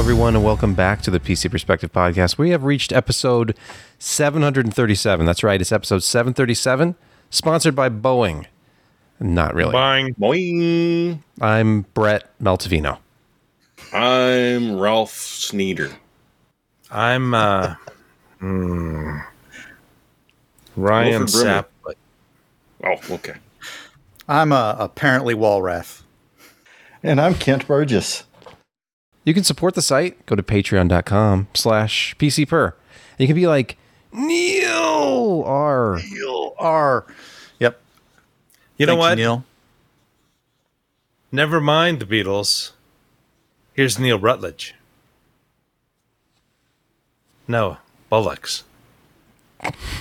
everyone, and welcome back to the PC Perspective Podcast. We have reached episode 737. That's right, it's episode 737, sponsored by Boeing. Not really. Bang. Boing. I'm Brett Meltivino. I'm Ralph Sneeder. I'm uh hmm, Ryan Sapp. Oh, okay. I'm uh, apparently Walrath. And I'm Kent Burgess. You can support the site. Go to patreon.com slash PCPer. And you can be like, Neil R. Neil R. Yep. You know Thank what? Neil? Never mind the Beatles. Here's Neil Rutledge. No, Bullocks.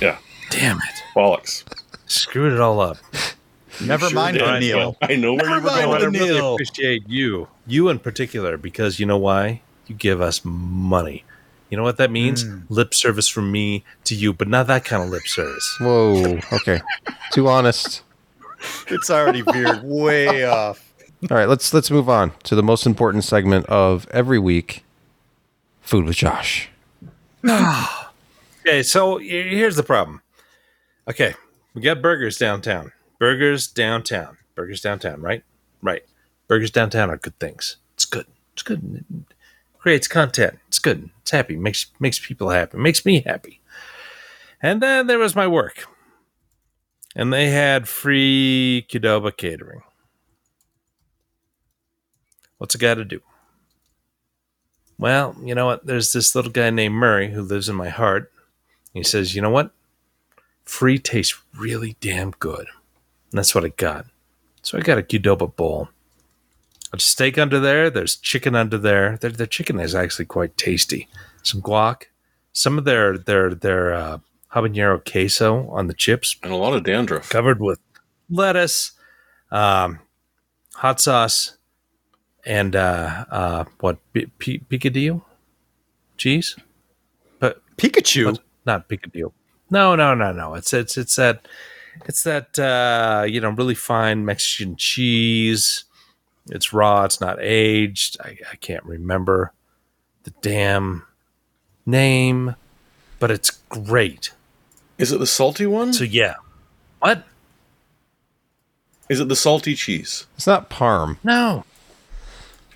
Yeah. Damn it. Bollocks. Screwed it all up. Never mind did, the Neil. I know where you were mind I going. the want to really Neil. appreciate you, you in particular, because you know why? You give us money. You know what that means? Hmm. Lip service from me to you, but not that kind of lip service. Whoa. Okay. Too honest. It's already veered way off. All right, let's let's move on to the most important segment of every week. Food with Josh. Okay, so here's the problem. Okay, we got burgers downtown. Burgers downtown. Burgers downtown, right? Right. Burgers downtown are good things. It's good. It's good. It creates content. It's good. It's happy. Makes makes people happy. Makes me happy. And then there was my work. And they had free Qdoba catering. What's a guy to do? Well, you know what? There's this little guy named Murray who lives in my heart. He says, you know what? Free tastes really damn good. And that's what I got. So I got a Qdoba bowl. There's steak under there. There's chicken under there. Their, their chicken is actually quite tasty. Some guac. Some of their their their uh, habanero queso on the chips, And a lot of dandruff. covered with lettuce, um, hot sauce, and uh, uh, what P- P- picadillo cheese, but Pikachu. but not picadillo. No, no, no, no. It's it's it's that it's that uh, you know really fine Mexican cheese. It's raw. It's not aged. I, I can't remember the damn name, but it's great. Is it the salty one? So yeah, what? Is it the salty cheese? It's not parm. No,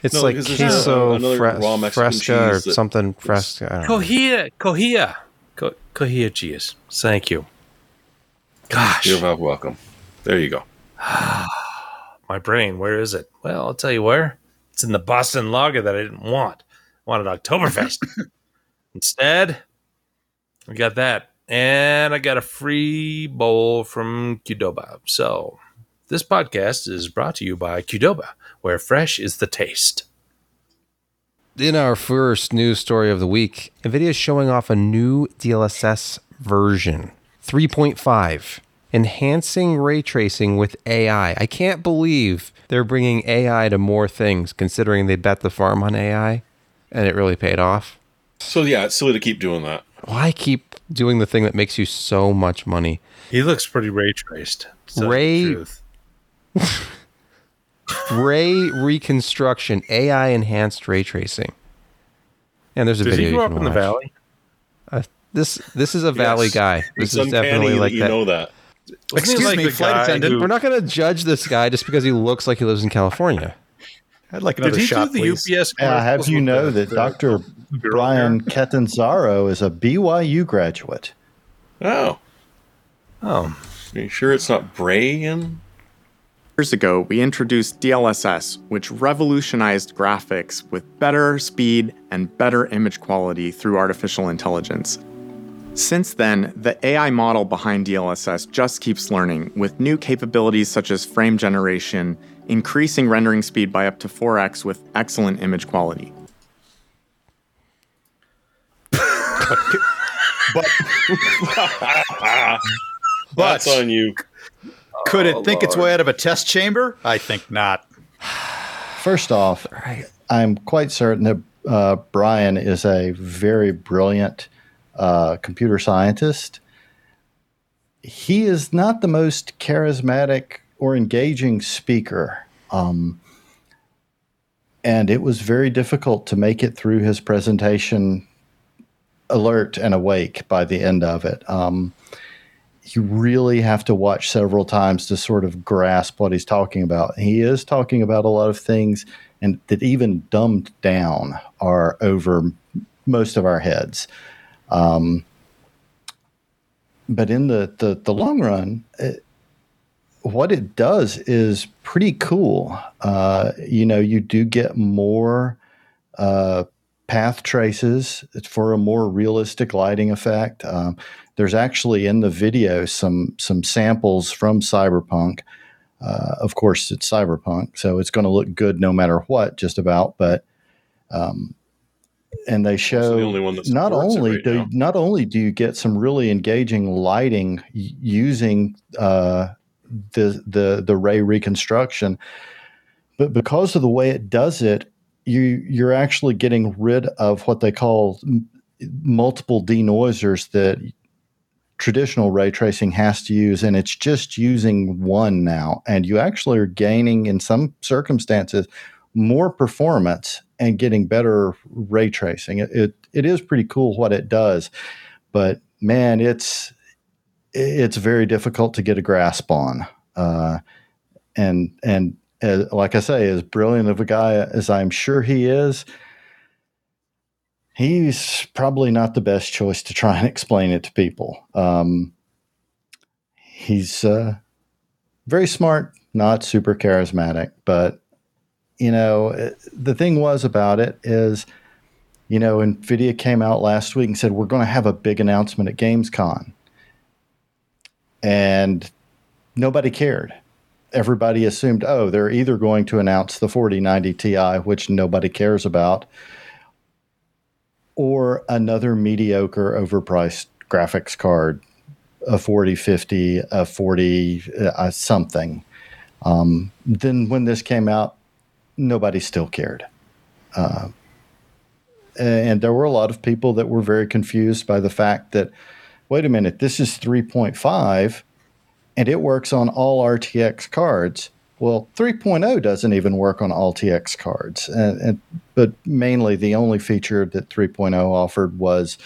It's No, like queso another fres- raw Mexican fresca or cheese that- something fresca. I don't. Cotija, Cotija, Co- Cotija cheese. Thank you. Gosh, You're wel- welcome. There you go. my brain. Where is it? Well, I'll tell you where. It's in the Boston Lager that I didn't want. I wanted Oktoberfest. Instead, I got that, and I got a free bowl from Qdoba. So, this podcast is brought to you by Qdoba, where fresh is the taste. In our first news story of the week, NVIDIA is showing off a new DLSS version 3.5, enhancing ray tracing with AI. I can't believe they're bringing AI to more things, considering they bet the farm on AI and it really paid off. So yeah, it's silly to keep doing that. Why keep doing the thing that makes you so much money? He looks pretty ray traced. to tell you the Ray- Ray reconstruction, AI enhanced ray tracing. And there's a Did video he you grow up can in the watch. valley? Uh, this this is a valley Yes. guy. This It's is definitely like that you that. know that. Wasn't Excuse like me, flight attendant. who- We're not going to judge this guy just because he looks like he lives in California. I'd like another Did another he shot, do the please. UPS? Yeah, I have you know the- that the- Dr. the Bryan Catanzaro is a BYU graduate. Oh, there? Oh, are you sure it's not Brayan? Years ago, we introduced DLSS, which revolutionized graphics with better speed and better image quality through artificial intelligence. Since then, the AI model behind DLSS just keeps learning, with new capabilities such as frame generation, increasing rendering speed by up to 4x with excellent image quality. but, but, That's on you. Could it think its way out of a test chamber? I think not. First off, I'm quite certain that uh, Bryan is a very brilliant uh, computer scientist. He is not the most charismatic or engaging speaker. Um, and it was very difficult to make it through his presentation alert and awake by the end of it. Um, you really have to watch several times to sort of grasp what he's talking about. He is talking about a lot of things and that even dumbed down are over most of our heads. Um, but in the, the, the long run, it, what it does is pretty cool. Uh, you know, you do get more uh, path traces for a more realistic lighting effect. Um, there's actually in the video some some samples from Cyberpunk. Uh, of course, it's Cyberpunk, so it's going to look good no matter what, just about. But um, and they show the not only right do now. not only do you get some really engaging lighting using uh, the the the ray reconstruction, but because of the way it does it, you you're actually getting rid of what they call m- multiple denoisers that traditional ray tracing has to use and it's just using one now and you actually are gaining in some circumstances more performance and getting better ray tracing it, it, it is pretty cool what it does but man it's it's very difficult to get a grasp on uh, and and uh, like i say as brilliant of a guy as i'm sure he is he's probably not the best choice to try and explain it to people. Um, he's uh, very smart, not super charismatic, but you know the thing was about it is, you know, Nvidia came out last week and said we're going to have a big announcement at Gamescom. and nobody cared. Everybody assumed, oh, they're either going to announce the 4090 Ti, which nobody cares about, or another mediocre overpriced graphics card a 4050 a 40 uh, something um, then when this came out nobody still cared. Uh, and there were a lot of people that were very confused by the fact that wait a minute this is 3.5 and it works on all rtx cards. Well 3.0 doesn't even work on all tx cards. And, and but mainly the only feature that 3.0 offered was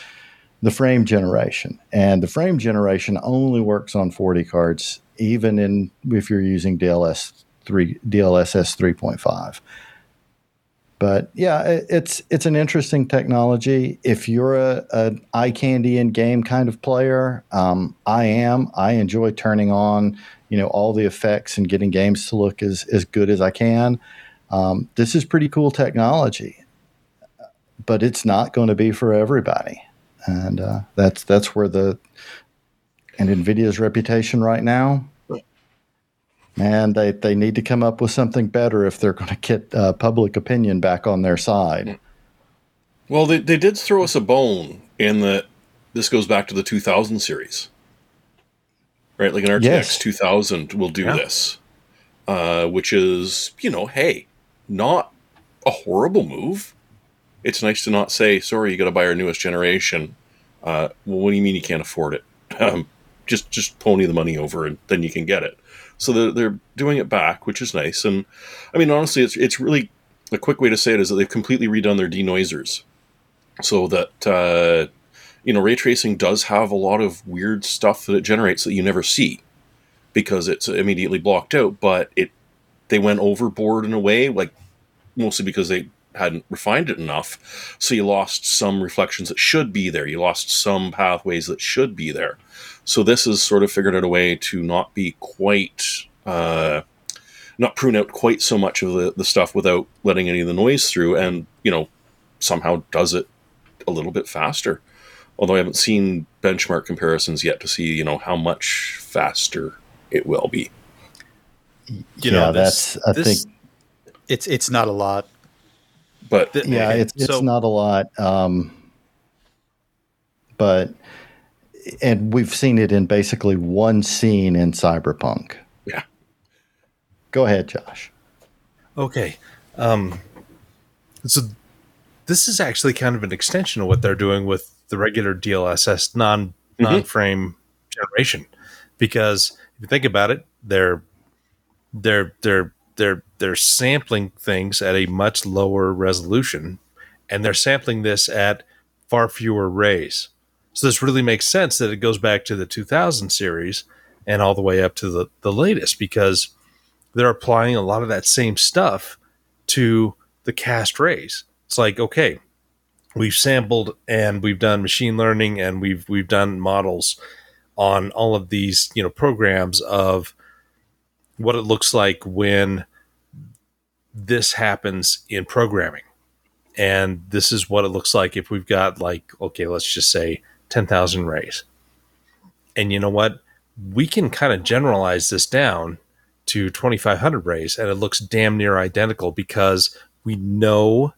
the frame generation. And the frame generation only works on 40 cards even in if you're using dls 3 dlss 3.5 but yeah it, it's it's an interesting technology. If you're a, an eye candy in game kind of player um, i am. I enjoy turning on you know all the effects and getting games to look as, as good as i can. Um, this is pretty cool technology but it's not going to be for everybody. And uh, that's that's where the and nvidia's reputation right now man they, they need to come up with something better if they're going to get uh, public opinion back on their side Well, they, they did throw us a bone in that this goes back to the 2000 series. Right? Like an RTX Yes. 2000 will do Yeah. this, uh, which is, you know, hey, not a horrible move. It's nice to not say, sorry, you got to buy our newest generation. Uh, well, what do you mean you can't afford it? Um, just just pony the money over and then you can get it. So they're, they're doing it back, which is nice. And I mean, honestly, it's it's really a quick way to say it is that they've completely redone their denoisers, so that uh, you know ray tracing does have a lot of weird stuff that it generates that you never see because it's immediately blocked out. But it they went overboard in a way, like mostly because they hadn't refined it enough. So you lost some reflections that should be there. You lost some pathways that should be there. So this has sort of figured out a way to not be quite, uh, not prune out quite so much of the, the stuff without letting any of the noise through, and you know, somehow does it a little bit faster. Although I haven't seen benchmark comparisons yet to see, you know, how much faster it will be. You yeah know, this, that's i this- think it's it's not a lot. But Th- yeah okay, it's, it's so- not a lot um, but and we've seen it in basically one scene in cyberpunk yeah, go ahead josh Okay. Um, so this is actually kind of an extension of what they're doing with the regular DLSS non non frame generation, because if you think about it, they're they're they're they're they're sampling things at a much lower resolution, and they're sampling this at far fewer rays. So this really makes sense that it goes back to the 2000 series and all the way up to the, the latest because they're applying a lot of that same stuff to the cast rays. It's like, okay, we've sampled and we've done machine learning and we've we've done models on all of these, you know, programs of what it looks like when this happens in programming. And this is what it looks like if we've got like, okay, let's just say 10,000 rays. And you know what? We can kind of generalize this down to 2,500 rays and it looks damn near identical because we know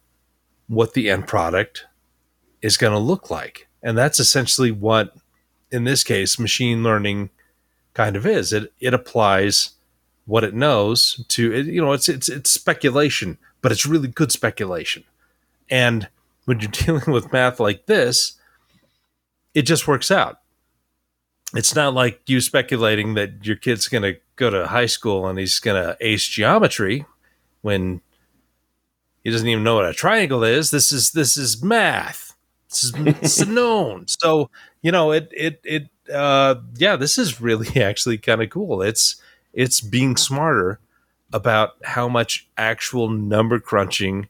what the end product is going to look like. And that's essentially what, in this case, machine learning kind of is. It, it applies what it knows to it, you know it's it's it's speculation but it's really good speculation and when you're dealing with math like this it just works out. It's not like you speculating that your kid's going to go to high school and he's going to ace geometry when he doesn't even know what a triangle is. This is this is math. This is, this is known. So you know it it it uh yeah this is really actually kind of cool. It's it's being smarter about how much actual number crunching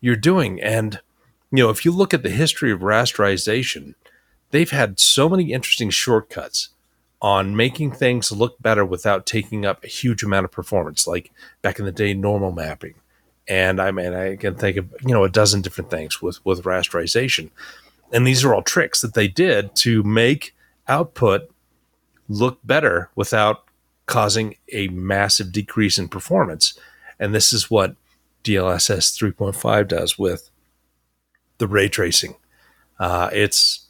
you're doing. And, you know, if you look at the history of rasterization, they've had so many interesting shortcuts on making things look better without taking up a huge amount of performance, like back in the day, normal mapping. And I mean, I can think of, you know, a dozen different things with, with rasterization. And these are all tricks that they did to make output look better without causing a massive decrease in performance. And this is what DLSS 3.5 does with the ray tracing. Uh, it's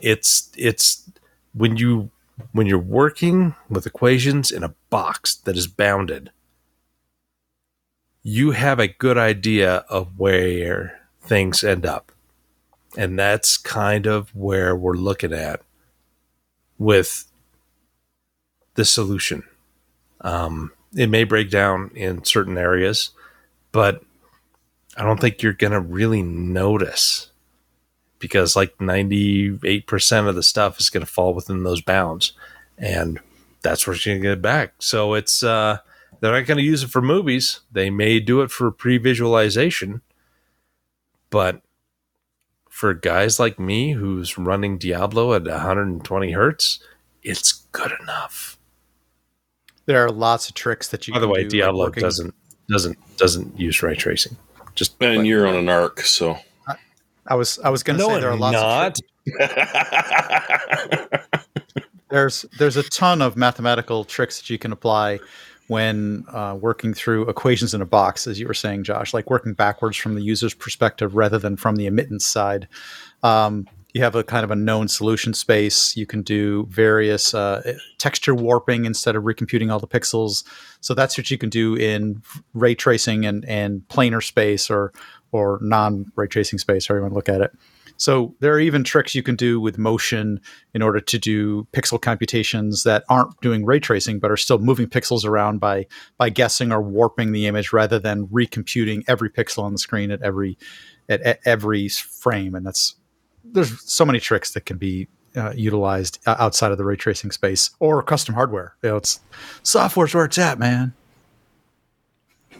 it's it's when you when you're working with equations in a box that is bounded, you have a good idea of where things end up. And that's kind of where we're looking at with the solution. Um, it may break down in certain areas, but I don't think you're going to really notice because like 98% of the stuff is going to fall within those bounds. And that's where you're going to get back. So it's, uh, they're not going to use it for movies. They may do it for pre visualization, but for guys like me who's running Diablo at 120 hertz, it's good enough. There are lots of tricks that you. By the way, Diablo like doesn't doesn't doesn't use ray tracing. Just and you're on an arc, so I, was I was going to no, say there are lots not. of. there's there's a ton of mathematical tricks that you can apply when uh, working through equations in a box, as you were saying, Josh, like working backwards from the user's perspective rather than from the emittance side. Um, you have a kind of a known solution space. You can do various uh, texture warping instead of recomputing all the pixels. So that's what you can do in ray tracing and, and planar space or or non ray tracing space, however you want to look at it. So there are even tricks you can do with motion in order to do pixel computations that aren't doing ray tracing, but are still moving pixels around by by guessing or warping the image rather than recomputing every pixel on the screen at every at, at every frame. And that's there's so many tricks that can be uh, utilized outside of the ray tracing space or custom hardware. You know, it's software's where it's at, man.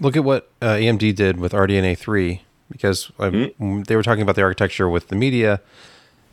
Look at what uh, AMD did with RDNA three because mm-hmm. they were talking about the architecture with the media,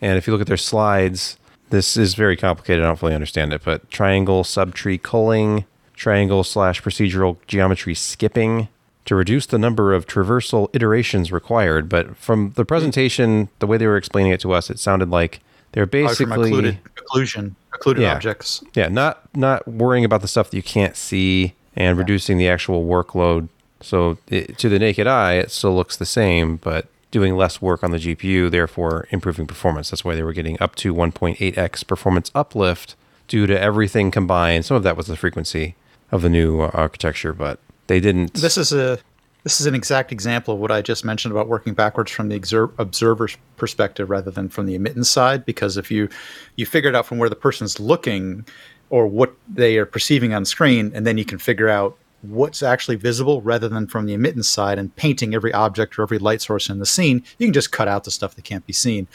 and if you look at their slides, this is very complicated. I don't fully understand it, but triangle subtree culling, triangle slash procedural geometry skipping, to reduce the number of traversal iterations required. But from the presentation, the way they were explaining it to us, it sounded like they're basically occluded, occlusion, occluded yeah, objects. Yeah, not not worrying about the stuff that you can't see and yeah. reducing the actual workload. So it, to the naked eye, it still looks the same, but doing less work on the GPU, therefore improving performance. That's why they were getting up to 1.8x performance uplift due to everything combined. Some of that was the frequency of the new uh, architecture, but they didn't. This is a this is an exact example of what I just mentioned about working backwards from the observer's perspective rather than from the emittance side. Because if you you figure it out from where the person's looking or what they are perceiving on screen, and then you can figure out what's actually visible rather than from the emittance side and painting every object or every light source in the scene. You can just cut out the stuff that can't be seen.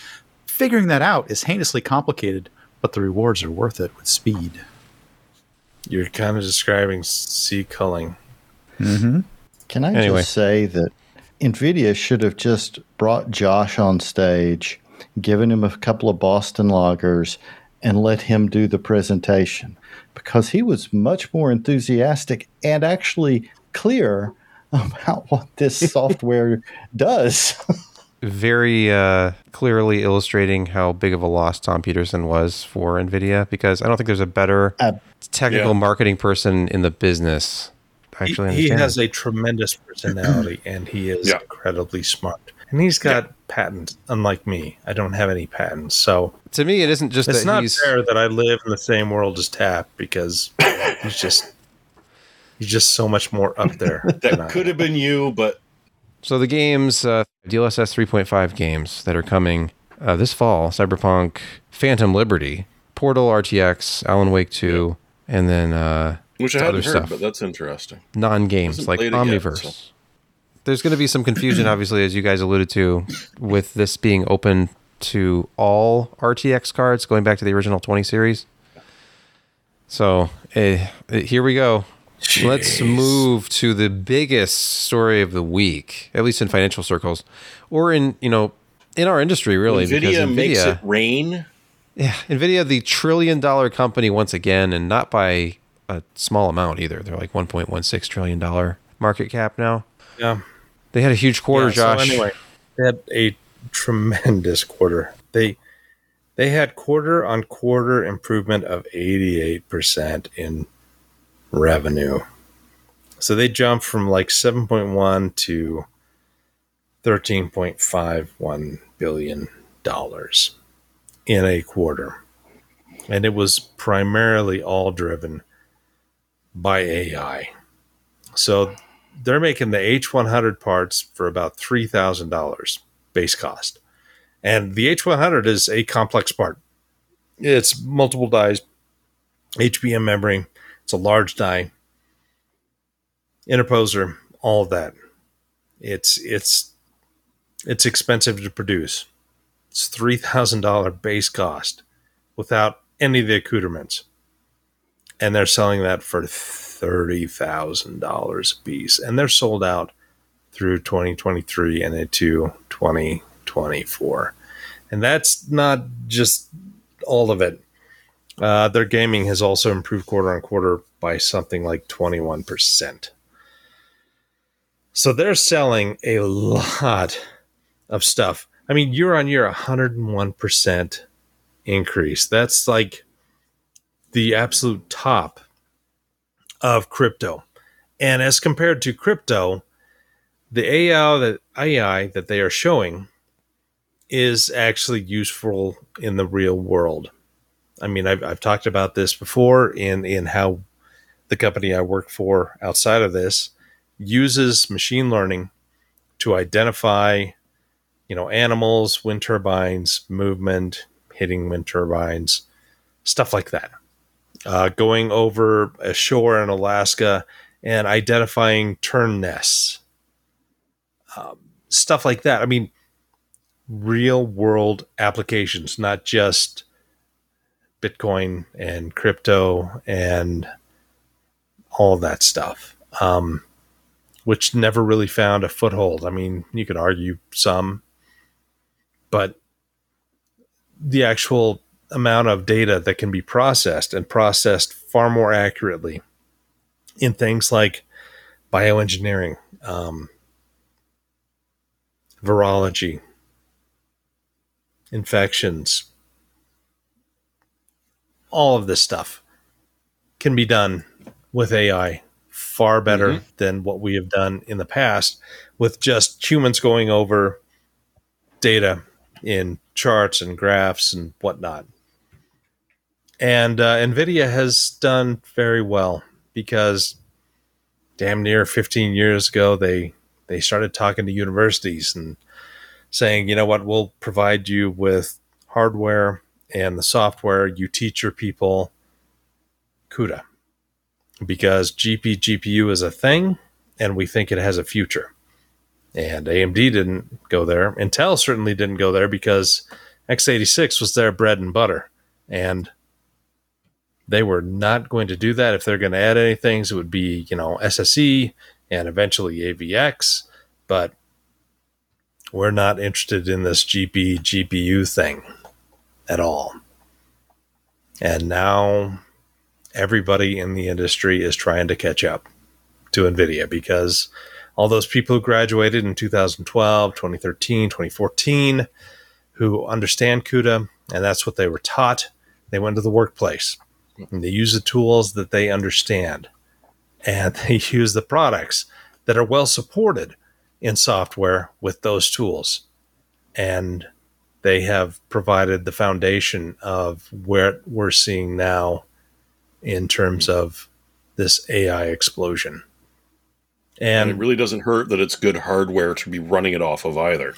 Figuring that out is heinously complicated, but the rewards are worth it with speed. You're kind of describing sea culling. Mm-hmm. Can I Anyway. just say that NVIDIA should have just brought Josh on stage, given him a couple of Boston Lagers, and let him do the presentation because he was much more enthusiastic and actually clear about what this software does. very uh, clearly illustrating how big of a loss Tom Petersen was for NVIDIA because I don't think there's a better Ab- technical Yeah. marketing person in the business. To He, Actually, he has it. a tremendous personality and he is Yeah. incredibly smart. And he's got patents, unlike me. I don't have any patents. So to me, it isn't just it's that not he's fair that I live in the same world as Tap because he's just he's just so much more up there. That could have been you, but So the games, uh, DLSS 3.5 games that are coming uh, this fall: Cyberpunk, Phantom Liberty, Portal, RTX, Alan Wake 2, and then uh, which I Other hadn't heard, stuff. but that's interesting. non-games like played it yet, Omniverse. so. There's going to be some confusion, obviously, as you guys alluded to, with this being open to all RTX cards, going back to the original 20 series. So eh, eh, here we go. Let's move to the biggest story of the week, at least in financial circles, or in you know in our industry, really. because Nvidia makes it rain. yeah, Nvidia, the trillion dollar company once again, and not by a small amount either. They're like 1.16 trillion dollar market cap now. Yeah. They had a huge quarter, Yeah, Josh. So anyway, they had a tremendous quarter. They they had quarter on quarter improvement of 88% in revenue. So they jumped from like 7.1 to 13.51 billion dollars in a quarter. And it was primarily all driven by AI. So they're making the H100 parts for about $3,000 base cost. And the H100 is a complex part. It's multiple dies, HBM memory, it's a large die, interposer, all of that. It's it's it's expensive to produce. It's $3,000 base cost without any of the accoutrements. And they're selling that for $30,000 a piece. And they're sold out through 2023 and into 2024. And that's not just all of it. Uh, their gaming has also improved quarter on quarter by something like 21%. So they're selling a lot of stuff. I mean, year on year, 101% increase. That's like the absolute top of crypto. And as compared to crypto, the AI that AI that they are showing is actually useful in the real world. I mean, I've, I've talked about this before in in how the company I work for outside of this uses machine learning to identify, you know, animals, wind turbines, movement, hitting wind turbines, stuff like that. Uh, going over a shore in Alaska and identifying tern nests, um, stuff like that. I mean, real world applications, not just Bitcoin and crypto and all that stuff, um, which never really found a foothold. I mean, you could argue some, but the actual amount of data that can be processed and processed far more accurately in things like bioengineering, um, virology, infections, all of this stuff can be done with AI far better than what we have done in the past with just humans going over data in charts and graphs and whatnot. And uh, NVIDIA has done very well because damn near 15 years ago, they, they started talking to universities and saying, you know what, we'll provide you with hardware and the software. You teach your people CUDA. because GP GPU is a thing and we think it has a future. And AMD didn't go there. Intel certainly didn't go there because x86 was their bread and butter. And they were not going to do that. If they're going to add anything, it would be, you know, SSE and eventually AVX. But we're not interested in this GP GPU thing at all. And now everybody in the industry is trying to catch up to NVIDIA because all those people who graduated in 2012, 2013, 2014, who understand CUDA, and that's what they were taught, they went to the workplace and they use the tools that they understand and they use the products that are well supported in software with those tools. And they have provided the foundation of where we're seeing now in terms of this AI explosion. And, and, it really doesn't hurt that it's good hardware to be running it off of either.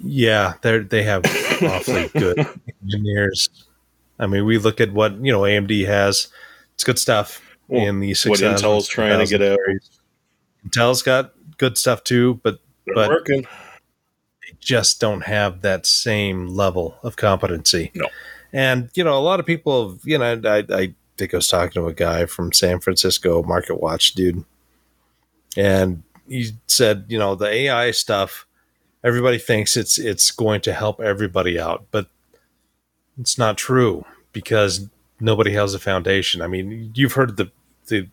Yeah, they they have awfully good engineers. I mean, we look at what you know AMD has. It's good stuff well, in the six. What Intel's trying to get out. Intel's got good stuff too, but They're but working. They just don't have that same level of competency. No. And you know, a lot of people, have, you know, I, I think I was talking to a guy from San Francisco, Market Watch dude, and he said, you know, the AI stuff, everybody thinks it's it's going to help everybody out, but it's not true because nobody has a foundation. I mean, you've heard the the,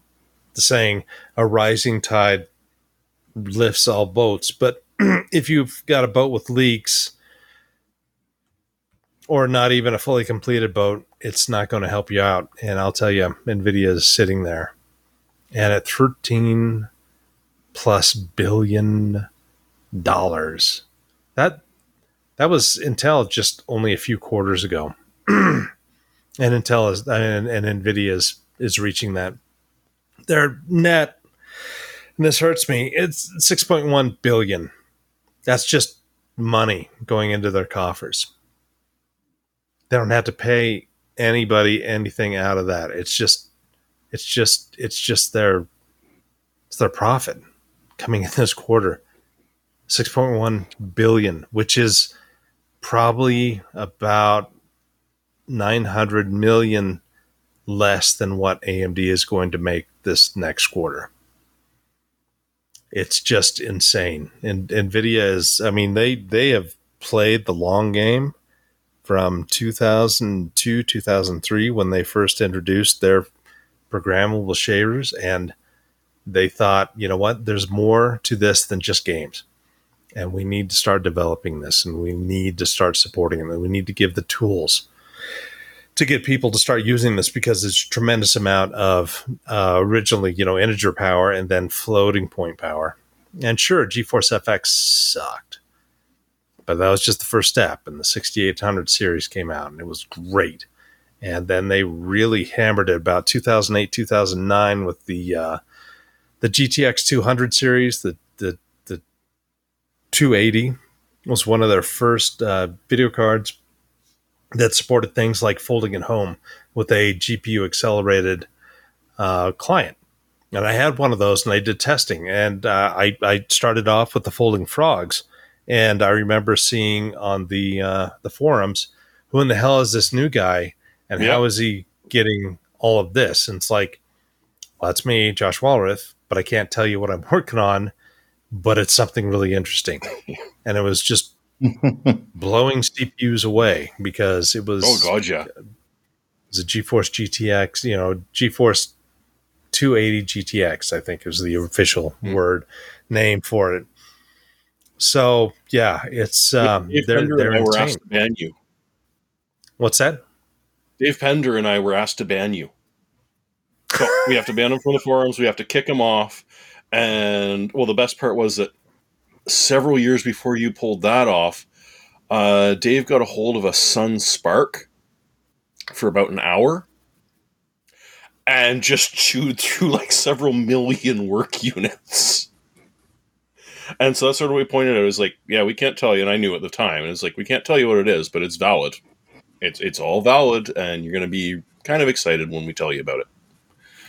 the saying, "A rising tide lifts all boats," but if you've got a boat with leaks or not even a fully completed boat, it's not going to help you out. And I'll tell you, Nvidia is sitting there, and at 13 plus billion dollars. That that was Intel just only a few quarters ago, and Intel is and, and Nvidia is is reaching that. Their net, and this hurts me. It's six point one billion. That's just money going into their coffers. They don't have to pay anybody anything out of that. It's just, it's just, it's just their, it's their profit coming in this quarter 6.1 billion which is probably about 900 million less than what AMD is going to make this next quarter it's just insane and nvidia is i mean they they have played the long game from 2002 2003 when they first introduced their programmable shaders and they thought, you know what, there's more to this than just games. And we need to start developing this and we need to start supporting them and we need to give the tools to get people to start using this because it's a tremendous amount of uh, originally, you know, integer power and then floating point power. And sure, GeForce FX sucked, but that was just the first step. And the 6800 series came out and it was great. And then they really hammered it about 2008, 2009 with the uh, the GTX 200 series, the the 280 was one of their first uh, video cards that supported things like folding at home with a GPU accelerated uh, client. And I had one of those, and I did testing, and uh, I I started off with the folding frogs, and I remember seeing on the uh, the forums, who in the hell is this new guy, and yep. how is he getting all of this? And it's like, well, that's me, Josh Walrath, but I can't tell you what I'm working on. But it's something really interesting, and it was just blowing CPUs away because it was oh god yeah, it was a GeForce GTX, you know, GeForce 280 GTX, I think is the official mm. word name for it. So yeah, it's um, Dave they're, Pender they're and I were asked to ban you. What's that? Dave Pender and I were asked to ban you. So we have to ban him from the forums. We have to kick him off. And well, the best part was that several years before you pulled that off, uh, Dave got a hold of a Sun SPARC for about an hour and just chewed through like several million work units. And so that's sort of what we pointed out. Is like, yeah, we can't tell you, and I knew at the time. And it's like, we can't tell you what it is, but it's valid. It's it's all valid, and you're going to be kind of excited when we tell you about it.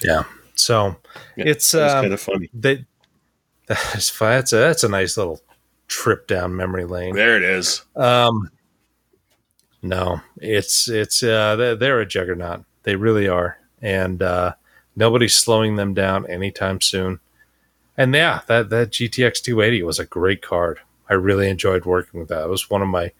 Yeah. So Yeah, it's it um, kind of funny. they that's. That's a, that's a nice little trip down memory lane. There it is. Um, no, it's it's uh, they're, they're a juggernaut. They really are, and uh, nobody's slowing them down anytime soon. And yeah, that that GTX 280 was a great card. I really enjoyed working with that. It was one of my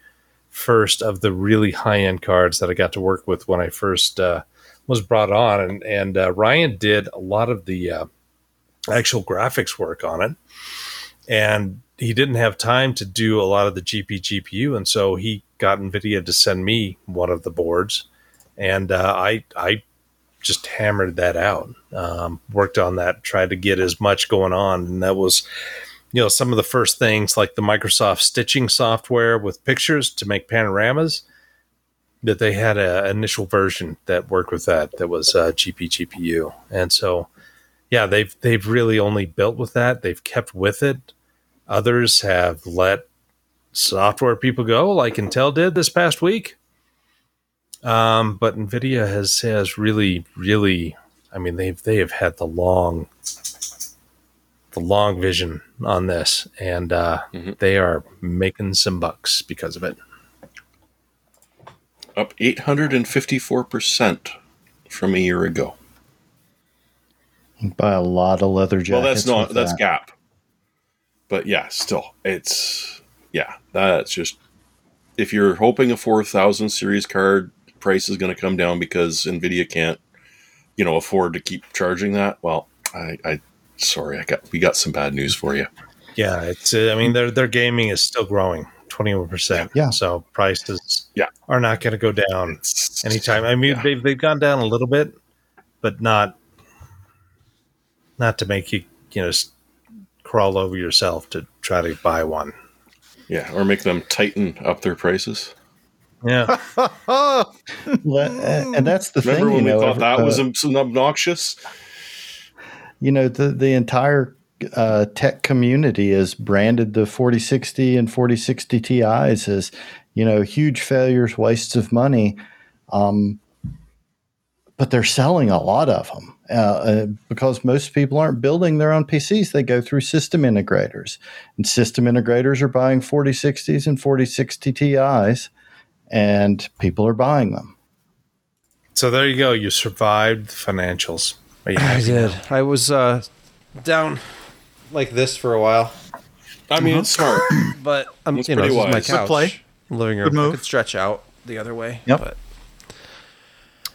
first of the really high end cards that I got to work with when I first uh, was brought on, and and uh, Ryan did a lot of the uh, actual graphics work on it, and he didn't have time to do a lot of the GP GPU, and so he got Nvidia to send me one of the boards, and uh, I I just hammered that out, um, worked on that, tried to get as much going on, and that was. You know, some of the first things like the Microsoft stitching software with pictures to make panoramas, that they had an initial version that worked with that, that was uh, GP GPU. And so, yeah, they've they've really only built with that. They've kept with it. Others have let software people go, like Intel did this past week. Um, but Nvidia has has really, really, I mean, they've they have had the long, the long vision on this, and uh, Mhm. they are making some bucks because of it. Up 854% from a year ago. Buy a lot of leather jackets. well, that's not, that's that. Gap. But yeah, still, it's, yeah, that's just, if you're hoping a 4000 series card price is going to come down because NVIDIA can't, you know, afford to keep charging that, well, I, I, sorry, I got, we got some bad news for you. Yeah, it's. uh, I mean, their their gaming is still growing, twenty one percent. Yeah. So prices, Yeah. are not going to go down anytime. I mean, Yeah. they've they've gone down a little bit, but not not to make you you know crawl over yourself to try to buy one. Yeah, or make them tighten up their prices. Yeah, Le- and that's the Remember thing. when you know, we thought that uh, was some obnoxious? you know the the entire uh, tech community has branded the 4060 and 4060 Ti's as you know huge failures, wastes of money. Um, but they're selling a lot of them uh, uh, because most people aren't building their own PCs. They go through system integrators, and system integrators are buying 4060s and 4060 Ti's, and people are buying them. so there you go. You survived the financials. I did. now? I was uh, down like this for a while, I mean, it's smart. but I'm That's you know pretty this is my wise. Good couch, play. Living room. Good move. I could stretch out the other way. Yep. But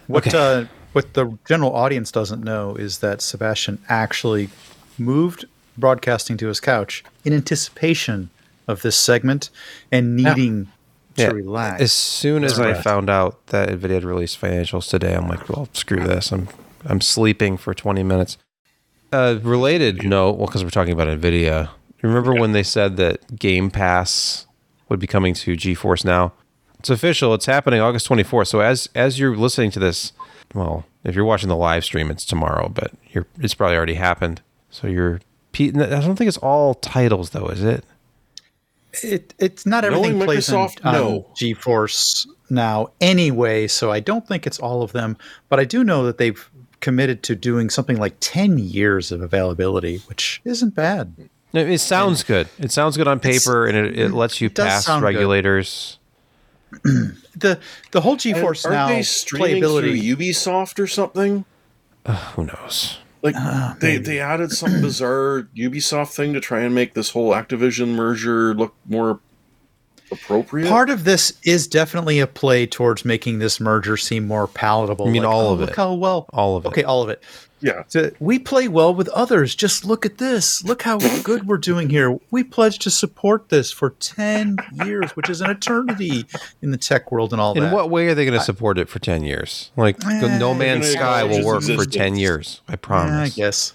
What Okay. uh, what the general audience doesn't know is that Sebastian actually moved broadcasting to his couch in anticipation of this segment and needing Yeah. to relax. as soon as I found out that Nvidia had released financials today, I'm like, well, screw this. I'm I'm sleeping for 20 minutes. Uh, related note, well, because we're talking about Nvidia. Remember when they said that Game Pass would be coming to GeForce Now? It's official. It's happening August 24th. So as as you're listening to this, well, if you're watching the live stream, it's tomorrow, but you're it's probably already happened. So you're. I don't think it's all titles though, is it? it, it's not Knowing everything plays on, Microsoft, on no. GeForce now anyway, so I don't think it's all of them. But I do know that they've committed to doing something like 10 years of availability, which isn't bad. No, It sounds good. It sounds good on paper, and it, it lets you does pass regulators. The the whole GeForce Aren't now they playability. Ubisoft or something? Who knows? Like Ah, they, they added some bizarre Ubisoft thing to try and make this whole Activision merger look more appropriate. Part of this is definitely a play towards making this merger seem more palatable. I mean Like, all oh, of look it? how well. All of it. Okay, all of it. Yeah, So we play well with others. Just look at this. Look how good we're doing here. We pledge to support this for 10 years, which is an eternity in the tech world and all In that. In what way are they going to support it for 10 years? Like, Eh, No Man's Sky will work its for 10 years. I Yeah, I promise. guess.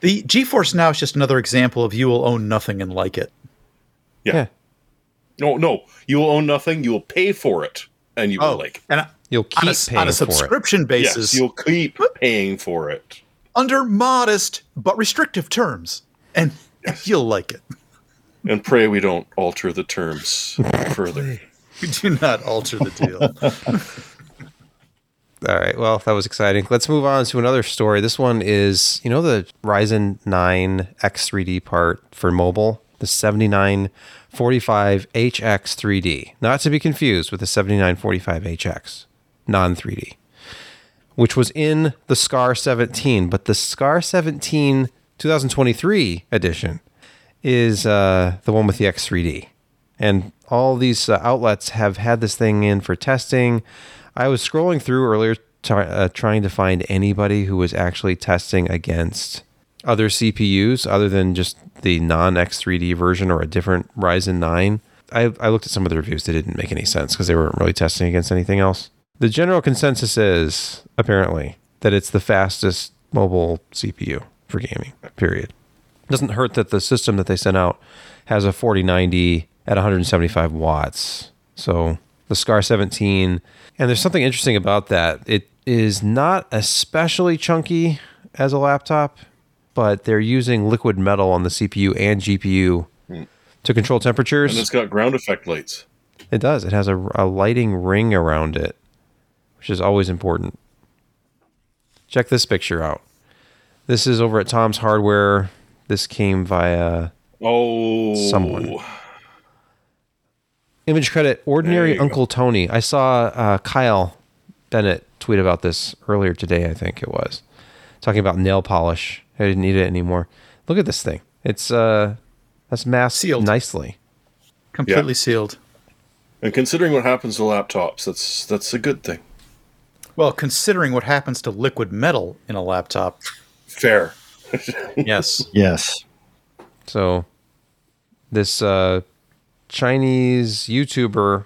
The GeForce Now is just another example of you will own nothing and like it. yeah, Yeah. No, no, you will own nothing. You will pay for it, and you will like. and You'll on keep a, paying on a for it. subscription basis, Yes, you'll keep paying for it. under modest but restrictive terms, and you'll like it. And pray we don't alter the terms further. We do not alter the deal. All right. Well, that was exciting. Let's move on to another story. This one is, you know, the Ryzen 9 X3D part for mobile, the 7945HX 3D, not to be confused with the 7945HX non 3D, which was in the SCAR 17, but the SCAR 17 2023 edition is uh, the one with the X3D. And all these uh, outlets have had this thing in for testing. I was scrolling through earlier, try, uh, trying to find anybody who was actually testing against other CPUs other than just the non X3D version or a different Ryzen 9. I, I looked at some of the reviews, they didn't make any sense because they weren't really testing against anything else. The general consensus is apparently that it's the fastest mobile CPU for gaming, period. It doesn't hurt that the system that they sent out has a 4090 at 175 watts. So the SCAR 17 and there's something interesting about that. It is not especially chunky as a laptop, but they're using liquid metal on the CPU and GPU hmm. to control temperatures. And it's got ground effect lights. It does. It has a, a lighting ring around it, which is always important. Check this picture out. This is over at Tom's Hardware. This came via Oh, Someone. image credit ordinary There you uncle tony i saw uh, kyle bennett tweet about this earlier today i think it was talking about nail polish i didn't need it anymore look at this thing it's uh that's masked Sealed. nicely Completely Yeah. sealed. And considering what happens to laptops, that's that's a good thing. Well, considering what happens to liquid metal in a laptop, Fair. yes. Yes. so this uh chinese youtuber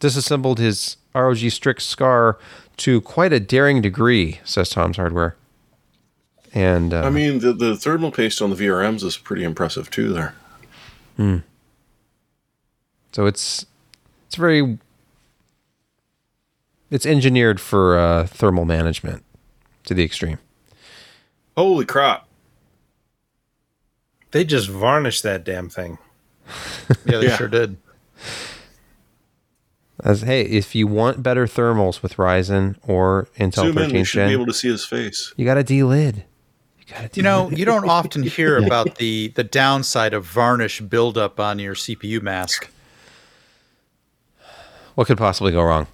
disassembled his rog strix scar to quite a daring degree says tom's hardware and uh, I mean, the, the thermal paste on the VRMs is pretty impressive too. There. Hmm. So it's it's very it's engineered for uh, thermal management to the extreme. Holy crap! They just varnished that damn thing. Yeah, they Yeah. sure did. As hey, if you want better thermals with Ryzen or Intel Zoom in. 13th We should be able to see his face. you got to delid. You You know, you don't often hear about the the downside of varnish buildup on your CPU mask. what could possibly go wrong?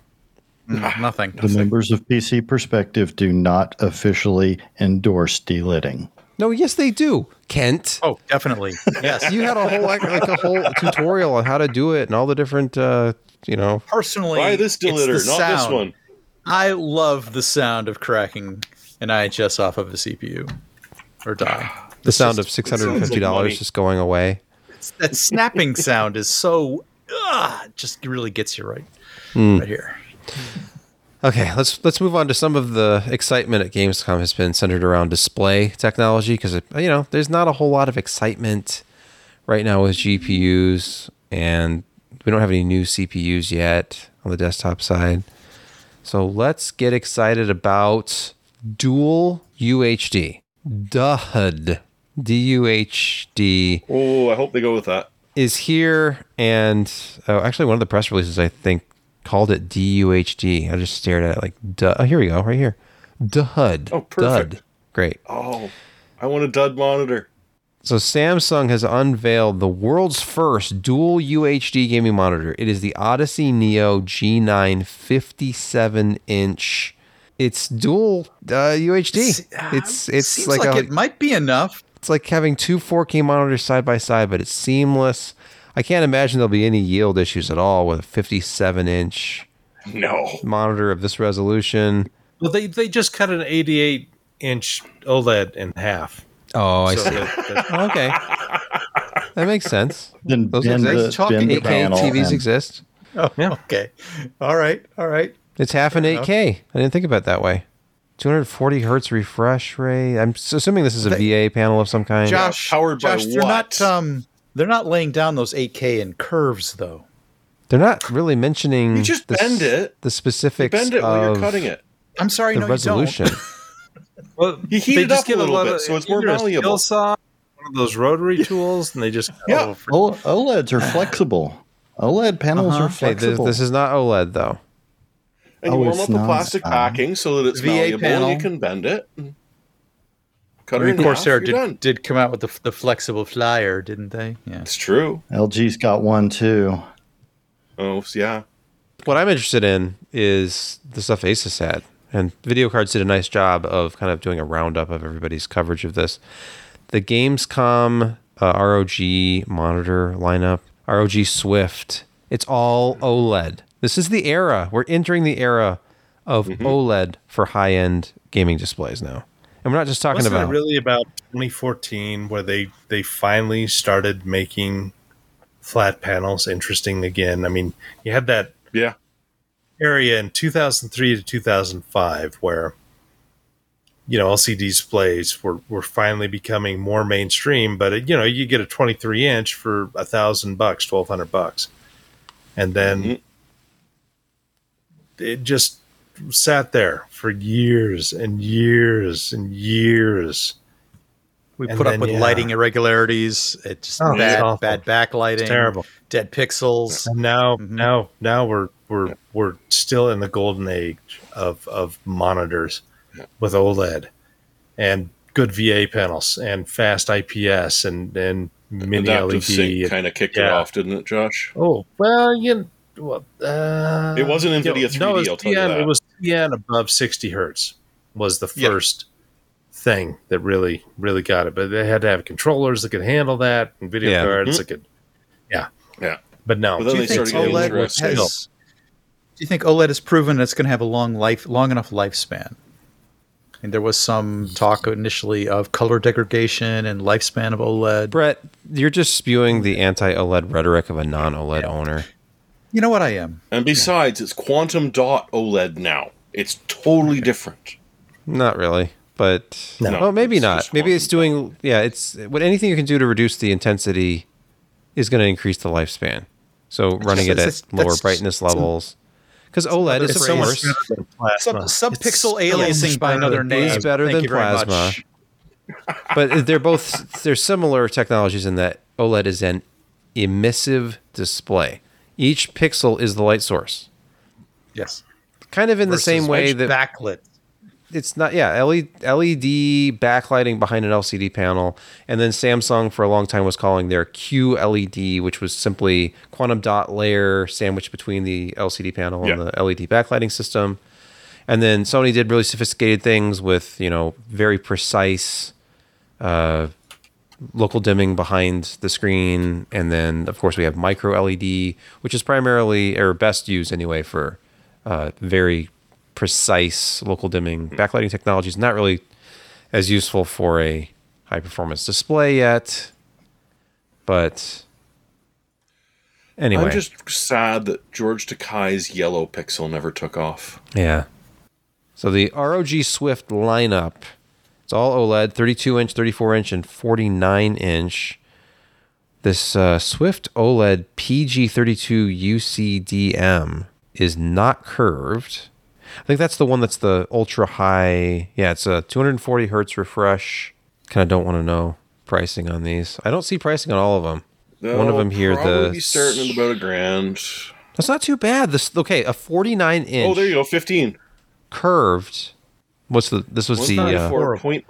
Mm, Nothing. The members of PC Perspective do not officially endorse delidding. No, yes they do. Kent, Oh, definitely. Yes. you had a whole like, like a whole tutorial on how to do it and all the different uh, you know. Personally, Buy this it's the delidder, not this one. I love the sound of cracking an IHS off of a CPU or die. The sound of just- six it sounds hundred and fifty like dollars just going away. That snapping sound is so ah, just really gets you right, Hmm. right here. Okay, let's let's move on to some of the excitement at Gamescom has been centered around display technology because you know there's not a whole lot of excitement right now with GPUs and we don't have any new CPUs yet on the desktop side. So let's get excited about dual UHD. DUHD. D-U-H-D Oh, I hope they go with that. is here, and oh, actually, one of the press releases I think called it DUHD. I just stared at it like, duh. Oh, here we go, right here. DUD. Oh, perfect. Dud. Great. Oh, I want a dud monitor. So Samsung has unveiled the world's first dual UHD gaming monitor. It is the Odyssey Neo G9 57 inch. It's dual uh, UHD. It's it's Seems like, like, a, it might be enough. it's like having two 4K monitors side by side, but it's seamless. I can't imagine there'll be any yield issues at all with a 57 inch No. monitor of this resolution. Well, they they just cut an 88 inch OLED in half. Oh, I So see. that- that- okay, that makes sense. Then Those bend exist. the, Talking bend 8K panel. TVs and- exist. Oh, Yeah. okay. All right. All right. It's half an 8K. I didn't think about it that way. 240 hertz refresh rate. I'm assuming this is a VA panel of some kind. Josh, powered by Josh, they're what? not um they're not laying down those 8K in curves though. They're not really mentioning You just the, bend it. the specifics Bend it while you're cutting it. I'm sorry, the no, resolution. you don't. well, You heat they it just up a get little lot bit, of- so it's more either a malleable. saw, one of those rotary tools, and they just Yeah. O- OLEDs are flexible. OLED panels Uh-huh. are Hey, this, flexible. this is not OLED though. And you Oh, warm up the plastic Ah. backing so that it's VA malleable and you can bend it. Cut I mean, Corsair half, you're done. did, did come out with the, the flexible flyer, didn't they? Yeah. It's true. LG's got one too. Oh, yeah. What I'm interested in is the stuff Asus had. And VideoCardz did a nice job of kind of doing a roundup of everybody's coverage of this. The Gamescom uh, ROG monitor lineup, ROG Swift, it's all OLED. This is the era. We're entering the era of OLED for high end gaming displays now. And we're not just talking Wasn't about it really about 2014 where they they finally started making flat panels interesting again? I mean, you had that Yeah. area in 2003 to 2005 where you know LCD displays were, were finally becoming more mainstream but it, you know you get a 23 inch for a thousand bucks 1200 bucks and then Mhm. it just sat there for years and years and years We And put then, up with yeah. lighting irregularities. It's just Oh, bad, awful. bad backlighting. It's terrible Dead pixels. And now, Mhm. now, now we're we're we're still in the golden age of of monitors with OLED and good VA panels and fast IPS and and mini Adaptive LED. Sync kind of kicked it off, didn't it, Josh? oh well, you well, uh, It wasn't you know, NVIDIA 3D, No, it was I'll tell you that. It was TN above sixty hertz was the Yeah. first thing that really really got it. But they had to have controllers that could handle that and video Yeah. cards Mhm. that could, yeah, Yeah. But no, But then Do they you think started OLED interesting. has? Do you think OLED has proven it's going to have a long life, long enough lifespan? And there was some talk initially of color degradation and lifespan of OLED. Brett, you're just spewing the anti OLED rhetoric of a non OLED owner. You know what I am? And besides, it's quantum dot OLED now. It's totally different. Not really, but No. well, maybe It's not. Maybe it's doing. Yeah, it's what anything you can do to reduce the intensity is going to increase the lifespan. So running it it's- at lower that's- brightness levels, because OLED is of so much course better than plasma. Sub, It's subpixel so aliasing by another name. is better Thank than plasma. but they're both they're similar technologies in that OLED is an emissive display. Each pixel is the light source. Yes. Kind of in the same way that backlit. it's not yeah LED, LED backlighting behind an LCD panel, and then Samsung for a long time was calling their QLED, which was simply quantum dot layer sandwiched between the LCD panel Yeah. and the LED backlighting system. And then Sony did really sophisticated things with you know very precise uh, local dimming behind the screen, and then of course we have micro LED, which is primarily or best used anyway for uh, very precise local dimming. Backlighting technology is not really as useful for a high performance display yet, but anyway, I'm just sad that George Takei's yellow pixel never took off. yeah. So the ROG Swift lineup, it's all OLED, 32 inch, 34 inch, and 49 inch. This uh, Swift OLED PG32 UCDM is not curved. I think that's the one that's the ultra high. Yeah, it's a 240 hertz refresh. Kind of don't want to know pricing on these. I don't see pricing on all of them. One of them here, the be starting at about a grand. That's not too bad. This okay, a 49 inch Oh, there you go, 15. curved. What's the? This was the uh, 194.03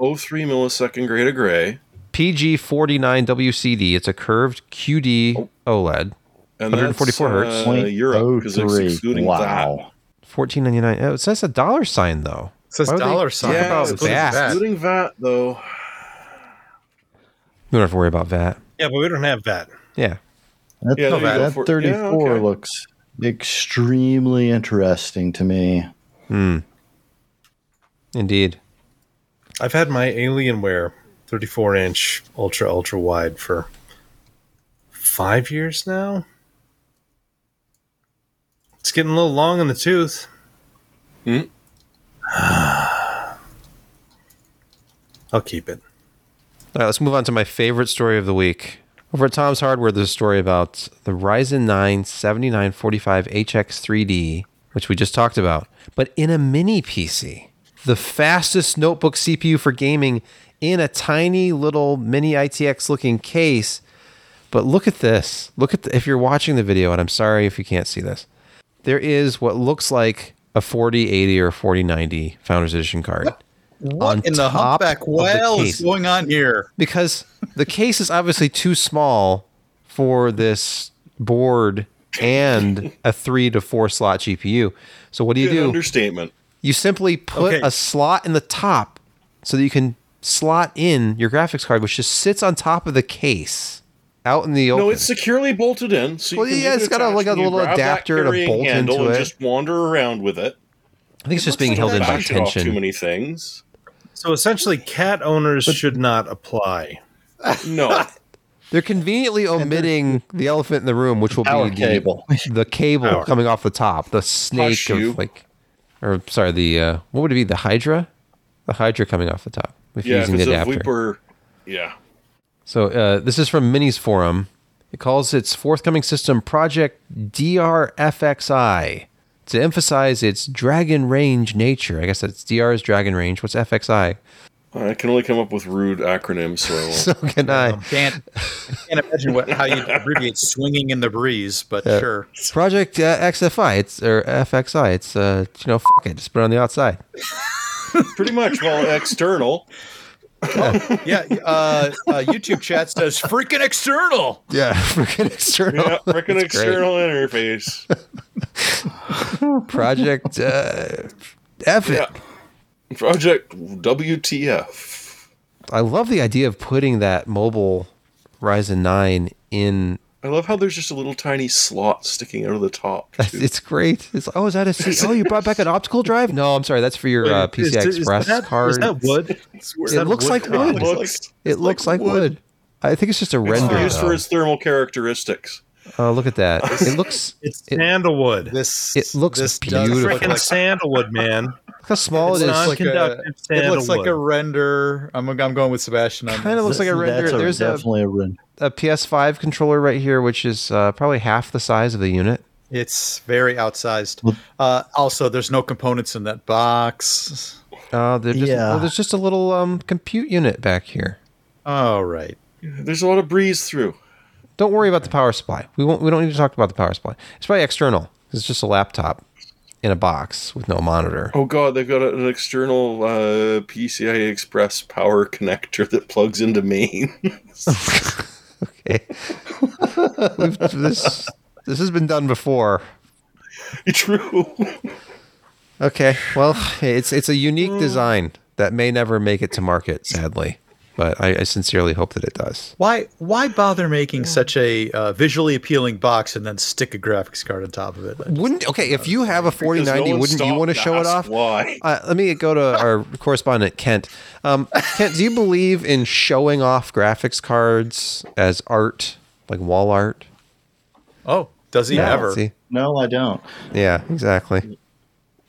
millisecond grade of gray. PG49 WCD. It's a curved QD OLED. And 144 hertz. Uh, Europe, because it's 0.03. excluding that. Wow. 14.99. Oh, it says a dollar sign though. It says Why dollar sign. Yeah, about it's VAT? excluding VAT, though. We don't have to worry about that. yeah, but we don't have that. Yeah. That, Yeah, there you that For- 34 yeah, okay. looks extremely interesting to me. Hmm. Indeed. I've had my Alienware 34 inch ultra ultra wide for five years now. It's getting a little long in the tooth. Hmm. I'll keep it. All right, let's move on to my favorite story of the week. Over at Tom's Hardware, there's a story about the Ryzen 9 7945 HX3D, which we just talked about, but in a mini PC. The fastest notebook CPU for gaming in a tiny little mini ITX looking case. But look at this. Look at the, if you're watching the video, and I'm sorry if you can't see this. There is what looks like a 4080 or 4090 Founders Edition card. What on in the top humpback of the well case. is going on here? because the case is obviously too small for this board and a three to four slot GPU. So what do you Good do? understatement. You simply put Okay. a slot in the top so that you can slot in your graphics card, which just sits on top of the case out in the open. No, it's securely bolted in. So Well, yeah, leave it's it got a- like a attached and you little adapter to carrying bolt handle into and it. Just wander around with it. I think it's just being held in by Bash it Too many things. So essentially, cat owners should not apply. No, They're conveniently omitting the elephant in the room, which will Power be cable. the, the cable Power. coming off the top, the snake Hush you. of like, or sorry, the uh, what would it be? The Hydra, the Hydra coming off the top with yeah, if using it's the adapter. Viper, yeah. So uh, this is from Minisforum. It calls its forthcoming system Project DRFXI to emphasize its dragon range nature. I guess that's DR is dragon range. What's FXI? I can only come up with rude acronyms, so I won't. So can I. Can't can't imagine what how you abbreviate swinging in the breeze, but sure. Project uh, XFI. It's or FXI. It's uh, you know, fuck it. Just put it on the outside. Pretty much, well, external. Yeah, uh, uh, YouTube chat says freaking external. Yeah, freaking external. Yeah, freaking That's great. external interface. Project uh, F it. Yeah. Project WTF. I love the idea of putting that mobile Ryzen 9 in. I love how there's just a little tiny slot sticking out of the top. too. It's great. It's oh, is that a C? Oh, you brought back an optical drive? No, I'm sorry. That's for your uh, PCI is Express that, card. Is that wood? Is It that looks like wood. It looks, it looks like wood. I think it's just a it's render. used for its thermal characteristics. Oh, look at that. It looks. It's It- sandalwood. This It looks this beautiful. does Freaking like, sandalwood, man. Look how small It's it is. not- like a, it looks like a render. I'm I'm going with Sebastian on Kind of looks like a render. That's a, There's a, definitely a render. a PS5 controller right here, which is uh, probably half the size of the unit. It's very outsized. Uh, also, there's no components in that box. Uh, there's just, Yeah. oh, there's just a little um, compute unit back here. All right. There's a lot of breeze through. Don't worry about the power supply. We won't. We don't need to talk about the power supply. It's probably external. It's just a laptop in a box with no monitor. Oh god, they've got an external uh, PCI Express power connector that plugs into main. Okay. We've, this this has been done before. True. Okay. Well, it's it's a unique design that may never make it to market, sadly. But I, I sincerely hope that it does. Why why bother making such a uh, visually appealing box and then stick a graphics card on top of it? Wouldn't okay if you have a Because no 4090, wouldn't you want to show it off? Why? Uh, let me go to our correspondent Kent. Um, Kent, do you believe in showing off graphics cards as art, like wall art? Oh, does he Yeah, ever? see? No, I don't. Yeah, exactly.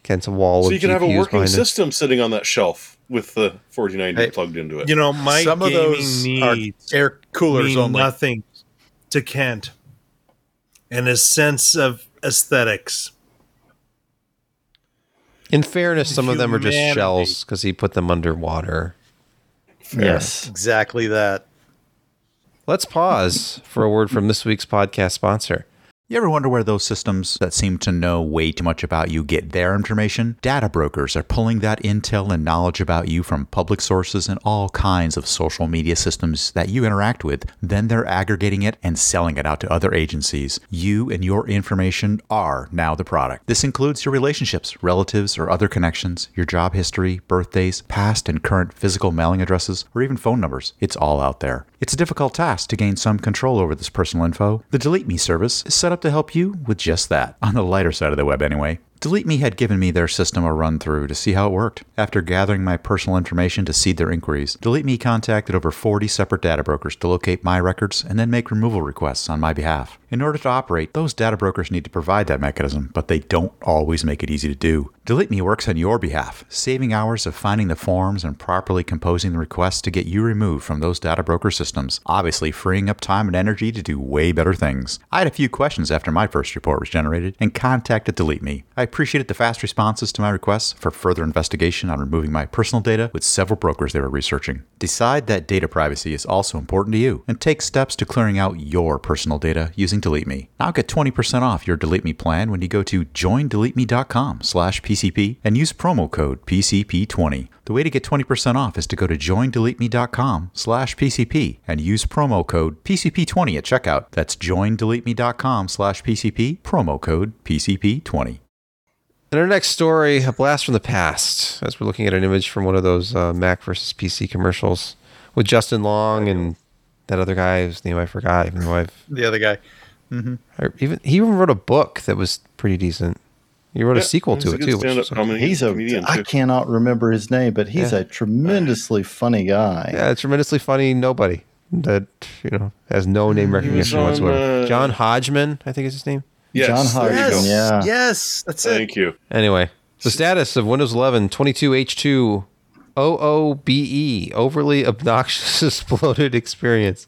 Kent's a wall. So with you can have a working behind it. system sitting on that shelf with the 4090 Hey, plugged into it. You know, my Some of gaming those are needs air coolers mean only. nothing to Kent and his sense of aesthetics. In fairness, some of them are just shells because he put them underwater. Yes. Exactly that. Let's pause for a word from this week's podcast sponsor. You ever wonder where those systems that seem to know way too much about you get their information? Data brokers are pulling that intel and knowledge about you from public sources and all kinds of social media systems that you interact with. Then they're aggregating it and selling it out to other agencies. You and your information are now the product. This includes your relationships, relatives, or other connections, your job history, birthdays, past and current physical mailing addresses, or even phone numbers. It's all out there. It's a difficult task to gain some control over this personal info. The Delete Me service is set up to help you with just that. On the lighter side of the web, anyway. Delete Me had given me their system a run through to see how it worked. After gathering my personal information to seed their inquiries, Delete Me contacted over 40 separate data brokers to locate my records and then make removal requests on my behalf. In order to operate, those data brokers need to provide that mechanism, but they don't always make it easy to do. Delete Me works on your behalf, saving hours of finding the forms and properly composing the requests to get you removed from those data broker systems, obviously freeing up time and energy to do way better things. I had a few questions after my first report was generated and contacted Delete Me. I appreciated the fast responses to my requests for further investigation on removing my personal data with several brokers they were researching. Decide that data privacy is also important to you and take steps to clearing out your personal data using Delete Me. Now get 20% off your Delete Me plan when you go to joindeleteme.com slash PCP and use promo code PCP20. The way to get 20% off is to go to joindeleteme.com slash PCP and use promo code PCP20 at checkout. That's joindeleteme.com slash PCP, promo code PCP20. In our next story, a blast from the past, as we're looking at an image from one of those uh, Mac versus PC commercials with Justin Long and that other guy whose name I forgot, even though I've The other guy. I even he even wrote a book that was pretty decent. He wrote a sequel to a it too. Which was, comedy- He's a. comedian, I too. cannot remember his name, but he's Yeah. a tremendously funny guy. yeah, a tremendously funny nobody that you know has no name recognition on, whatsoever. uh, John Hodgman, I think is his name. Yes, John there you Hodgman, go. yeah. Yes, that's it. Thank you. Anyway, the status of Windows 11 22H2 OOBE E, overly obnoxious exploded experience.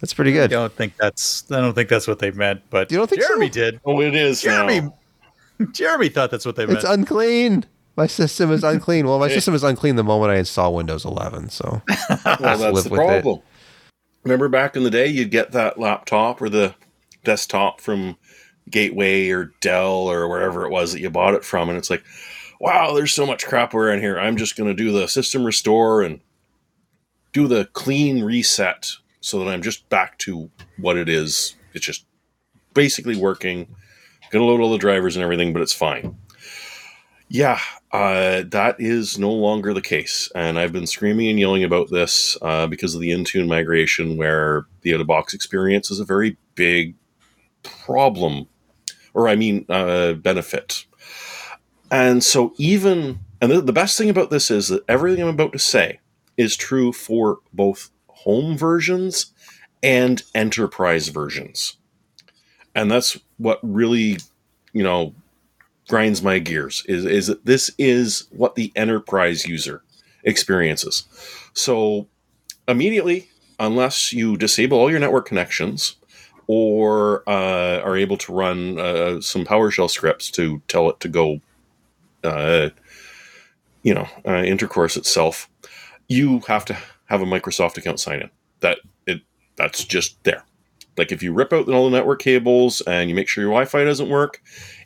That's pretty good. I good. don't think that's. I don't think that's what they meant. But You don't think Jeremy so? did. Oh, it is Jeremy. now. Jeremy thought that's what they meant. It's unclean. My system is unclean. Well, my system is unclean the moment I install Windows 11. So Well, that's live the with it. problem. Remember back in the day, you'd get that laptop or the desktop from Gateway or Dell or wherever it was that you bought it from, and it's like, wow, there's so much crapware in here. I'm just going to do the system restore and do the clean reset so that I'm just back to what it is. It's just basically working. Gonna load all the drivers and everything, but it's fine. Yeah, uh, that is no longer the case. And I've been screaming and yelling about this uh, because of the Intune migration, where the out of box experience is a very big problem, or I mean, uh, benefit. And so, even, and the, the best thing about this is that everything I'm about to say is true for both home versions and enterprise versions. And that's what really, you know, grinds my gears is is that this is what the enterprise user experiences. So immediately, unless you disable all your network connections or uh, are able to run uh, some PowerShell scripts to tell it to go, uh, you know, uh, intercourse itself, you have to have a Microsoft account sign in. That it that's just there. Like if you rip out all the network cables and you make sure your Wi-Fi doesn't work,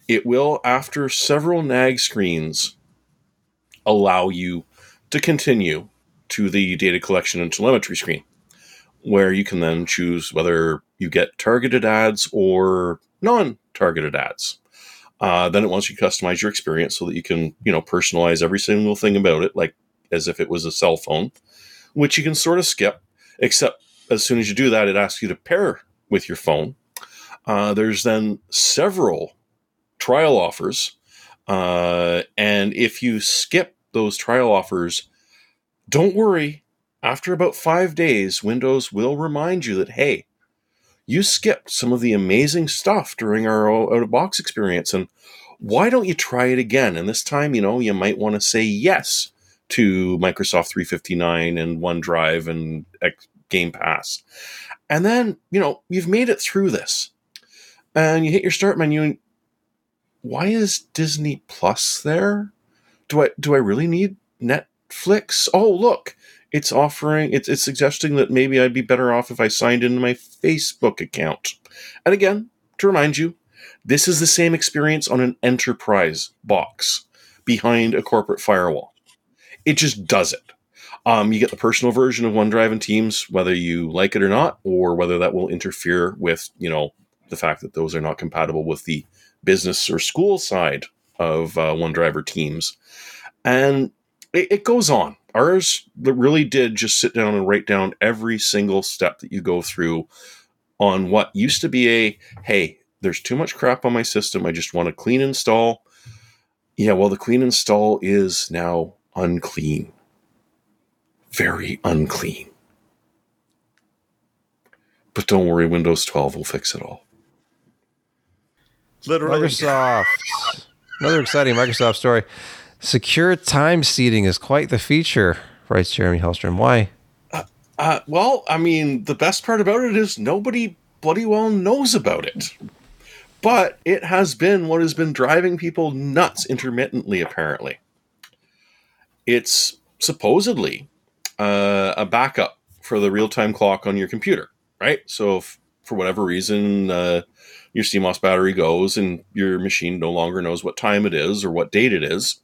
it will, after several nag screens, allow you to continue to the data collection and telemetry screen, where you can then choose whether you get targeted ads or non-targeted ads. Uh, then it wants you to customize your experience so that you can, you know, personalize every single thing about it, like as if it was a cell phone, which you can sort of skip. Except as soon as you do that, it asks you to pair with your phone. Uh, there's then several trial offers. Uh, and if you skip those trial offers, don't worry. After about five days, Windows will remind you that, hey, you skipped some of the amazing stuff during our out of box experience. And why don't you try it again? And this time, you know, you might want to say yes to Microsoft 359 and OneDrive and X- Game Pass. And then, you know, you've made it through this. And you hit your start menu and why is Disney Plus there? Do I do I really need Netflix? Oh, look, it's offering it's it's suggesting that maybe I'd be better off if I signed into my Facebook account. And again, to remind you, this is the same experience on an enterprise box behind a corporate firewall. It just does it. Um, you get the personal version of OneDrive and Teams, whether you like it or not, or whether that will interfere with, you know, the fact that those are not compatible with the business or school side of uh, OneDrive or Teams. And it, it goes on. Ours really did just sit down and write down every single step that you go through on what used to be a hey, there's too much crap on my system. I just want a clean install. Yeah, well, the clean install is now unclean. Very unclean. But don't worry, Windows 12 will fix it all. Literally. Microsoft. Another exciting Microsoft story. Secure time seeding is quite the feature, writes Jeremy Hellstrom. Why? Uh, well, I mean, the best part about it is nobody bloody well knows about it. but it has been what has been driving people nuts intermittently, apparently. It's supposedly uh, a backup for the real time clock on your computer, right? So, if for whatever reason, uh, your CMOS battery goes and your machine no longer knows what time it is or what date it is,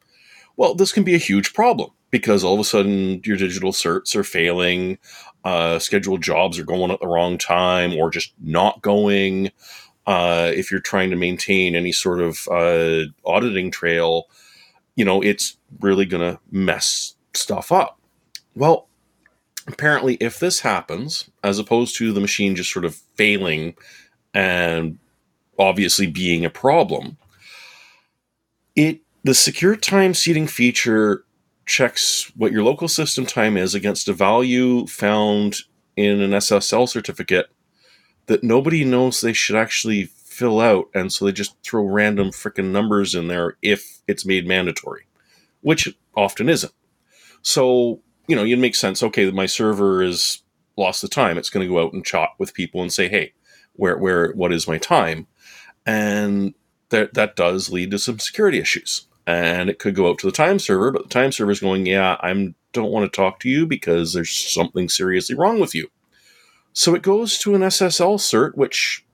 well, this can be a huge problem because all of a sudden your digital certs are failing, uh, scheduled jobs are going at the wrong time or just not going. Uh, if you're trying to maintain any sort of uh, auditing trail, you know, it's really going to mess stuff up. Well, apparently, if this happens, as opposed to the machine just sort of failing and obviously being a problem, it the secure time seeding feature checks what your local system time is against a value found in an SSL certificate that nobody knows they should actually fill out, and so they just throw random freaking numbers in there if it's made mandatory, which often isn't. So, you know, you'd make sense. Okay, my server is lost the time. It's going to go out and chat with people and say, hey, where, where, what is my time? And that, that does lead to some security issues. And it could go out to the time server, but the time server is going, yeah, I don't want to talk to you because there's something seriously wrong with you. So it goes to an SSL cert, which,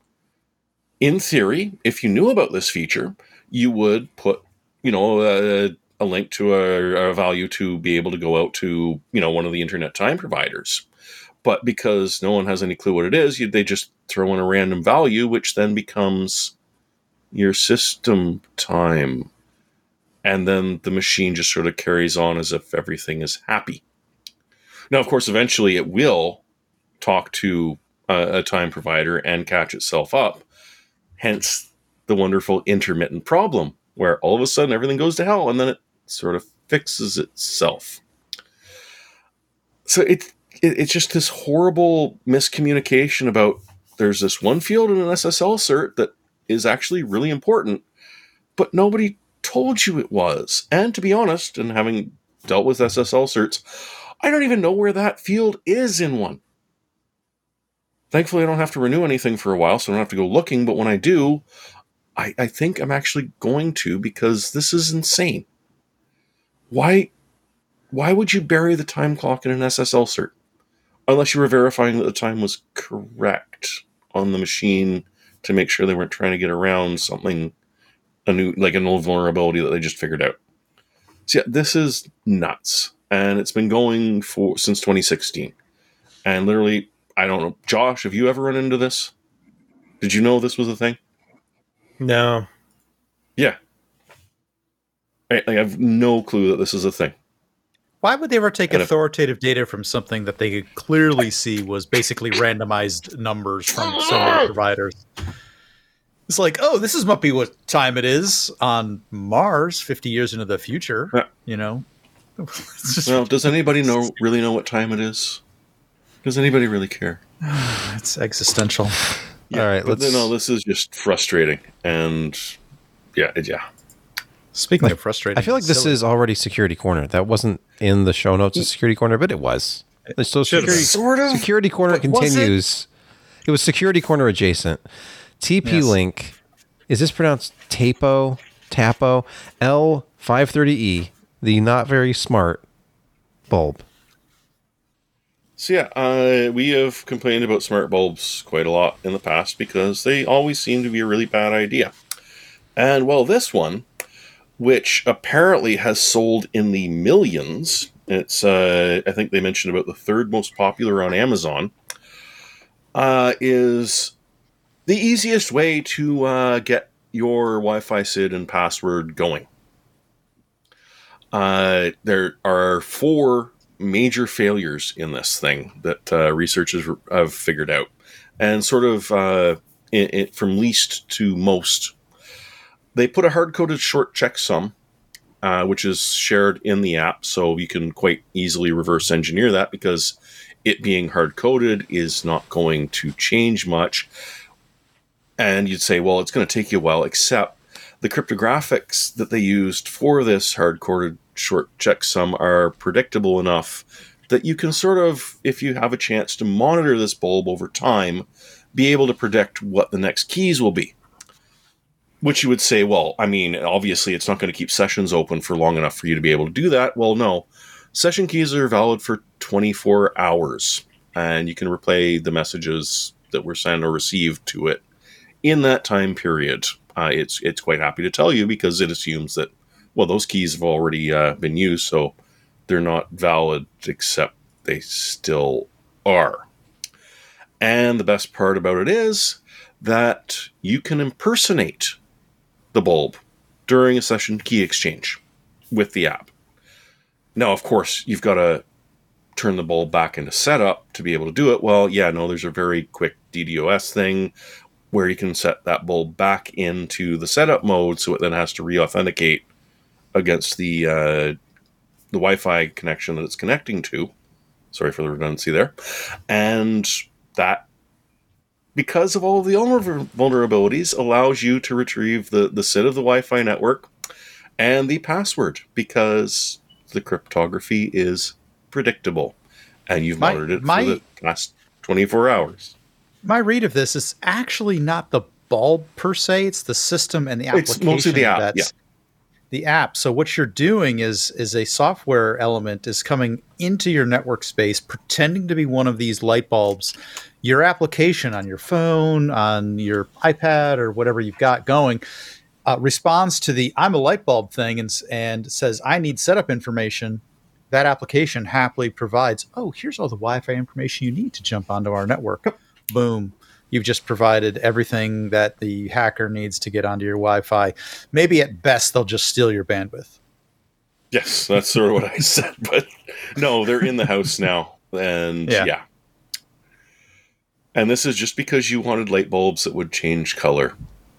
in theory, if you knew about this feature, you would put, you know, a, a link to a, a, value to be able to go out to, you know, one of the internet time providers. But because no one has any clue what it is, you, they just throw in a random value, which then becomes your system time. And then the machine just sort of carries on as if everything is happy. Now, of course, eventually it will talk to a, a time provider and catch itself up. Hence the wonderful intermittent problem where all of a sudden everything goes to hell and then it sort of fixes itself. So it, it, it's just this horrible miscommunication about there's this one field in an SSL cert that is actually really important, but nobody told you it was. And to be honest, and having dealt with SSL certs, I don't even know where that field is in one. Thankfully, I don't have to renew anything for a while, so I don't have to go looking. But when I do, I, I think I'm actually going to because this is insane. Why, why would you bury the time clock in an SSL cert? Unless you were verifying that the time was correct on the machine to make sure they weren't trying to get around something, a new, like an old vulnerability that they just figured out. So yeah, this is nuts. And it's been going for since 2016. And literally I don't know. Josh, have you ever run into this? Did you know this was a thing? No. Yeah. I, I have no clue that this is a thing. Why would they ever take and authoritative if, data from something that they could clearly see was basically randomized numbers from so many ah! providers? It's like, oh, this is might be what time it is on Mars 50 years into the future. Yeah. You know? well, does anybody know really know what time it is? Does anybody really care? it's existential. Yeah, All right, let's. No, this is just frustrating, and yeah, yeah. Speaking like, of frustrating, I feel like this silly. is already Security Corner. That wasn't in the show notes of Security Corner, but it was. It's so security, sort of. Security Corner but continues. It? it? was Security Corner adjacent. TP yes. Link. Is this pronounced Tapo? Tapo? L530E, the not very smart bulb. So yeah, uh, we have complained about smart bulbs quite a lot in the past because they always seem to be a really bad idea. And well, this one, which apparently has sold in the millions, it's uh, I think they mentioned about the third most popular on Amazon, uh, is the easiest way to uh, get your Wi-Fi SID and password going. Uh, there are four major failures in this thing that uh, researchers have figured out, and sort of uh, it, it, from least to most. They put a hard coded short checksum, uh, which is shared in the app, so you can quite easily reverse engineer that because it being hard coded is not going to change much. And you'd say, well, it's going to take you a while, except the cryptographics that they used for this hard coded short checksum are predictable enough that you can sort of, if you have a chance to monitor this bulb over time, be able to predict what the next keys will be. which you would say, well, I mean, obviously it's not going to keep sessions open for long enough for you to be able to do that. Well, no. Session keys are valid for 24 hours, and you can replay the messages that were sent or received to it in that time period. Uh, it's it's quite happy to tell you because it assumes that well those keys have already uh, been used, so they're not valid, except they still are. And the best part about it is that you can impersonate the bulb during a session key exchange with the app. Now, of course, you've got to turn the bulb back into setup to be able to do it. Well, yeah, no, there's a very quick DDoS thing where you can set that bulb back into the setup mode so it then has to re-authenticate against the uh, the Wi-Fi connection that it's connecting to. Sorry for the redundancy there. And that because of all of the vulnerabilities allows you to retrieve the, the SID of the Wi-Fi network and the password because the cryptography is predictable and you've My- monitored it my- for the last 24 hours. My read of this is actually not the bulb per se; it's the system and the application. It's mostly the app, that's- yeah. The app. So what you're doing is is a software element is coming into your network space, pretending to be one of these light bulbs. Your application on your phone, on your iPad, or whatever you've got going, uh, responds to the "I'm a light bulb" thing and and says, "I need setup information." That application happily provides, "Oh, here's all the Wi-Fi information you need to jump onto our network." Boom you've just provided everything that the hacker needs to get onto your wi-fi maybe at best they'll just steal your bandwidth Yes, that's sort of what I said. But no, they're in the house now. And Yeah. yeah. And this is just because you wanted light bulbs that would change color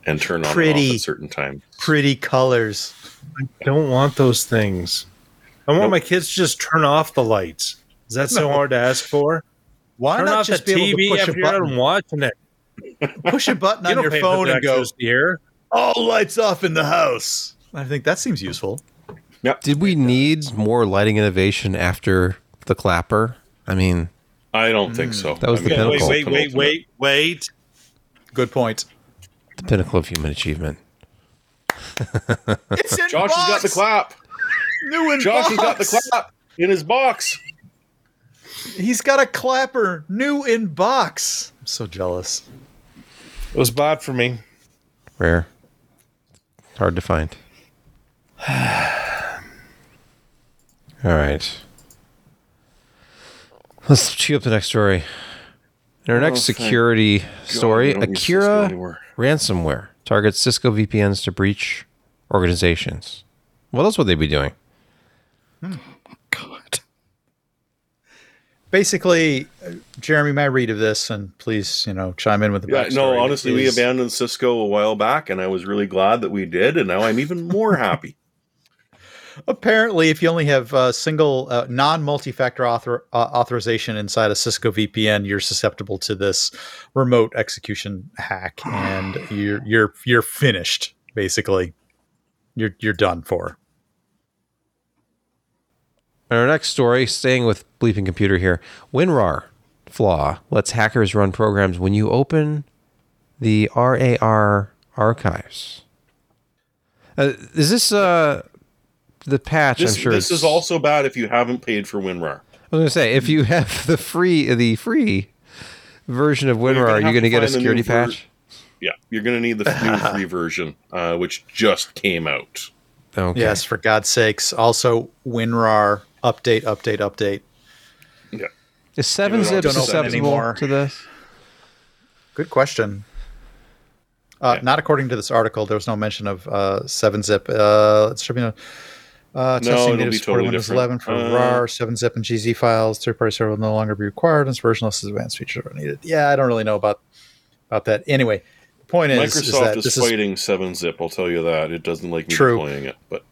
and turn on and off Pretty. at certain time. pretty colors I Don't want those things. I want Nope. my kids to just turn off the lights. Is that so hard to ask for? Why turn not off just the be able TV to push a button, and watching it. push a button You on your phone and go here. all lights off in the house i think that seems useful Did we need more lighting innovation after the clapper? I mean, I don't think so. That was I the mean, pinnacle. Wait, wait, wait, wait, wait. good point the pinnacle of human achievement. it's in Josh has got the clap. new in Josh has got the clap in his box. He's got a clapper new in box i'm so jealous It was bought for me. Rare. Hard to find. All right. Let's chew up the next story. In our next Oh, security story, God, we don't use Cisco Akira ransomware targets Cisco VPNs to breach organizations. What else would they be doing? God. Basically jeremy my read of this and please you know chime in with the Yeah, no, honestly, we abandoned Cisco a while back, and I was really glad that we did, and now I'm even more happy. Apparently, if you only have a single uh, non-multi-factor author, uh, authorization inside a Cisco VPN, you're susceptible to this remote execution hack, and you're you're you're finished. Basically, you're you're done for. In our next story, staying with bleeping computer here, WinRAR flaw lets hackers run programs when you open the RAR archives. Uh, is this uh, the patch? This, I'm sure this is also bad if you haven't paid for WinRAR. I was going to say if you have the free the free version of WinRAR, gonna are you going to to get a find the new security ver- patch? Yeah, you're going to need the new free version, uh, which just came out. Okay. Yes, for God's sakes. Also, WinRAR update, update, update. Yeah. Is seven Don't zip open it susceptible anymore. to this? Good question. Uh, Yeah. Not according to this article. There was no mention of uh, 7-zip. Uh, it's shipping a uh, No, testing it'll native be support totally Windows different. 11 for Uh, RAR, 7-zip, and GZ files. Third-party server will no longer be required. This version lists advanced features are needed. Yeah, I don't really know about about that. Anyway, the point is, is Microsoft that is, is fighting 7-Zip, I'll tell you that. It doesn't like me True. deploying it, but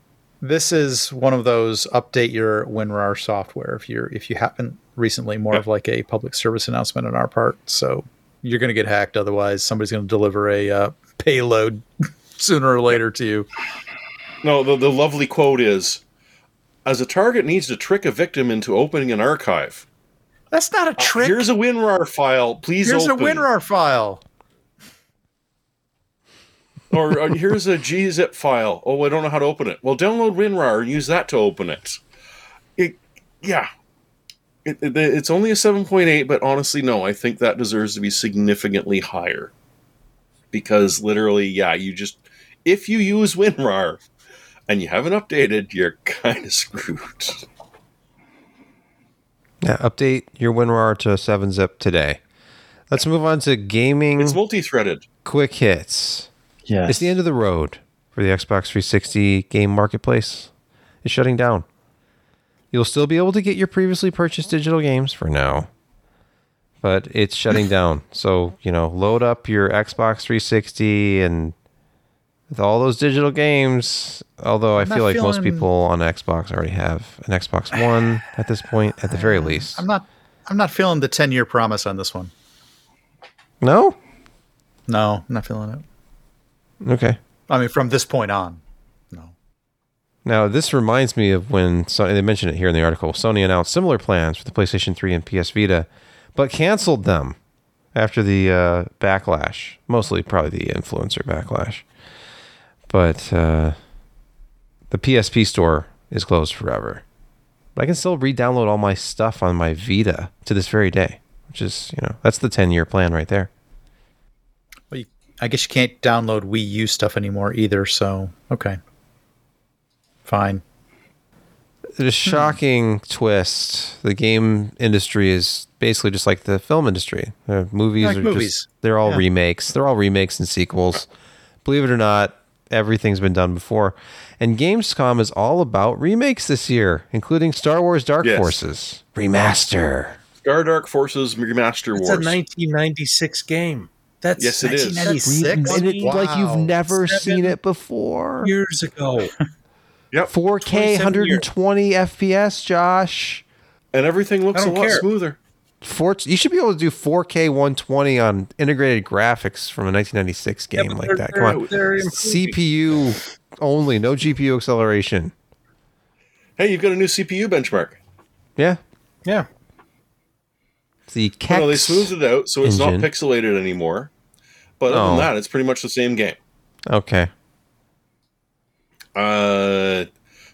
this is one of those update your WinRAR software if you're if you haven't recently more Yep. of like a public service announcement on our part. So you're going to get hacked. Otherwise, somebody's going to deliver a uh, payload sooner or later to you. no, the, the lovely quote is as a target needs to trick a victim into opening an archive. That's not a trick. Uh, Here's a WinRAR file. Please Here's a. WinRAR file. Or, or here's a gzip file. Oh, I don't know how to open it. Well, download WinRAR and use that to open it. It, yeah. It, it- it's only a 7.8, but honestly, no, I think that deserves to be significantly higher. Because literally, yeah, you just, if you use WinRAR and you haven't updated, you're kind of screwed. Yeah, update your WinRAR to 7-zip today. Let's move on to gaming It's multi threaded. quick hits. It's the end of the road for the Xbox 360 game marketplace. It's shutting down. You'll still be able to get your previously purchased digital games for now, but it's shutting down. So, you know, load up your Xbox 360 and with all those digital games, although I I'm feel like most people on Xbox already have an Xbox One at this point, at the very least. I'm not. I'm not feeling the 10 year promise on this one. No? No, I'm not feeling it. Okay. I mean, from this point on, no. Now, this reminds me of when Sony, they mentioned it here in the article. Sony announced similar plans for the PlayStation 3 and PS Vita, but canceled them after the uh, backlash. Mostly, probably the influencer backlash. But uh, the PSP store is closed forever. But I can still re-download all my stuff on my Vita to this very day, which is, you know, that's the 10-year plan right there. Well, you, I guess you can't download Wii U stuff anymore either. So okay, fine. the shocking twist. The game industry is basically just like the film industry. Uh, movies Like are movies. just they're all Yeah. remakes. They're all remakes and sequels. Believe it or not, everything's been done before. And Gamescom is all about remakes this year, including Star Wars Dark Yes. Forces remaster. Star Dark Forces Remaster It's Wars. a 1996 game. That's Yes, it is. 1996. And it, like you've never Seven seen it before. years ago. yep. 4K 27 120 FPS, Josh. And everything looks a lot care. smoother. Four, you should be able to do 4K 120 on integrated graphics from a 1996 game but like that. Come on. CPU only, no GPU acceleration. Hey, you've got a new CPU benchmark. Yeah, Yeah. The Oh, No, they Kex. smoothed it out, so it's engine. not pixelated anymore. But other Oh. than that, it's pretty much the same game. Okay, Uh,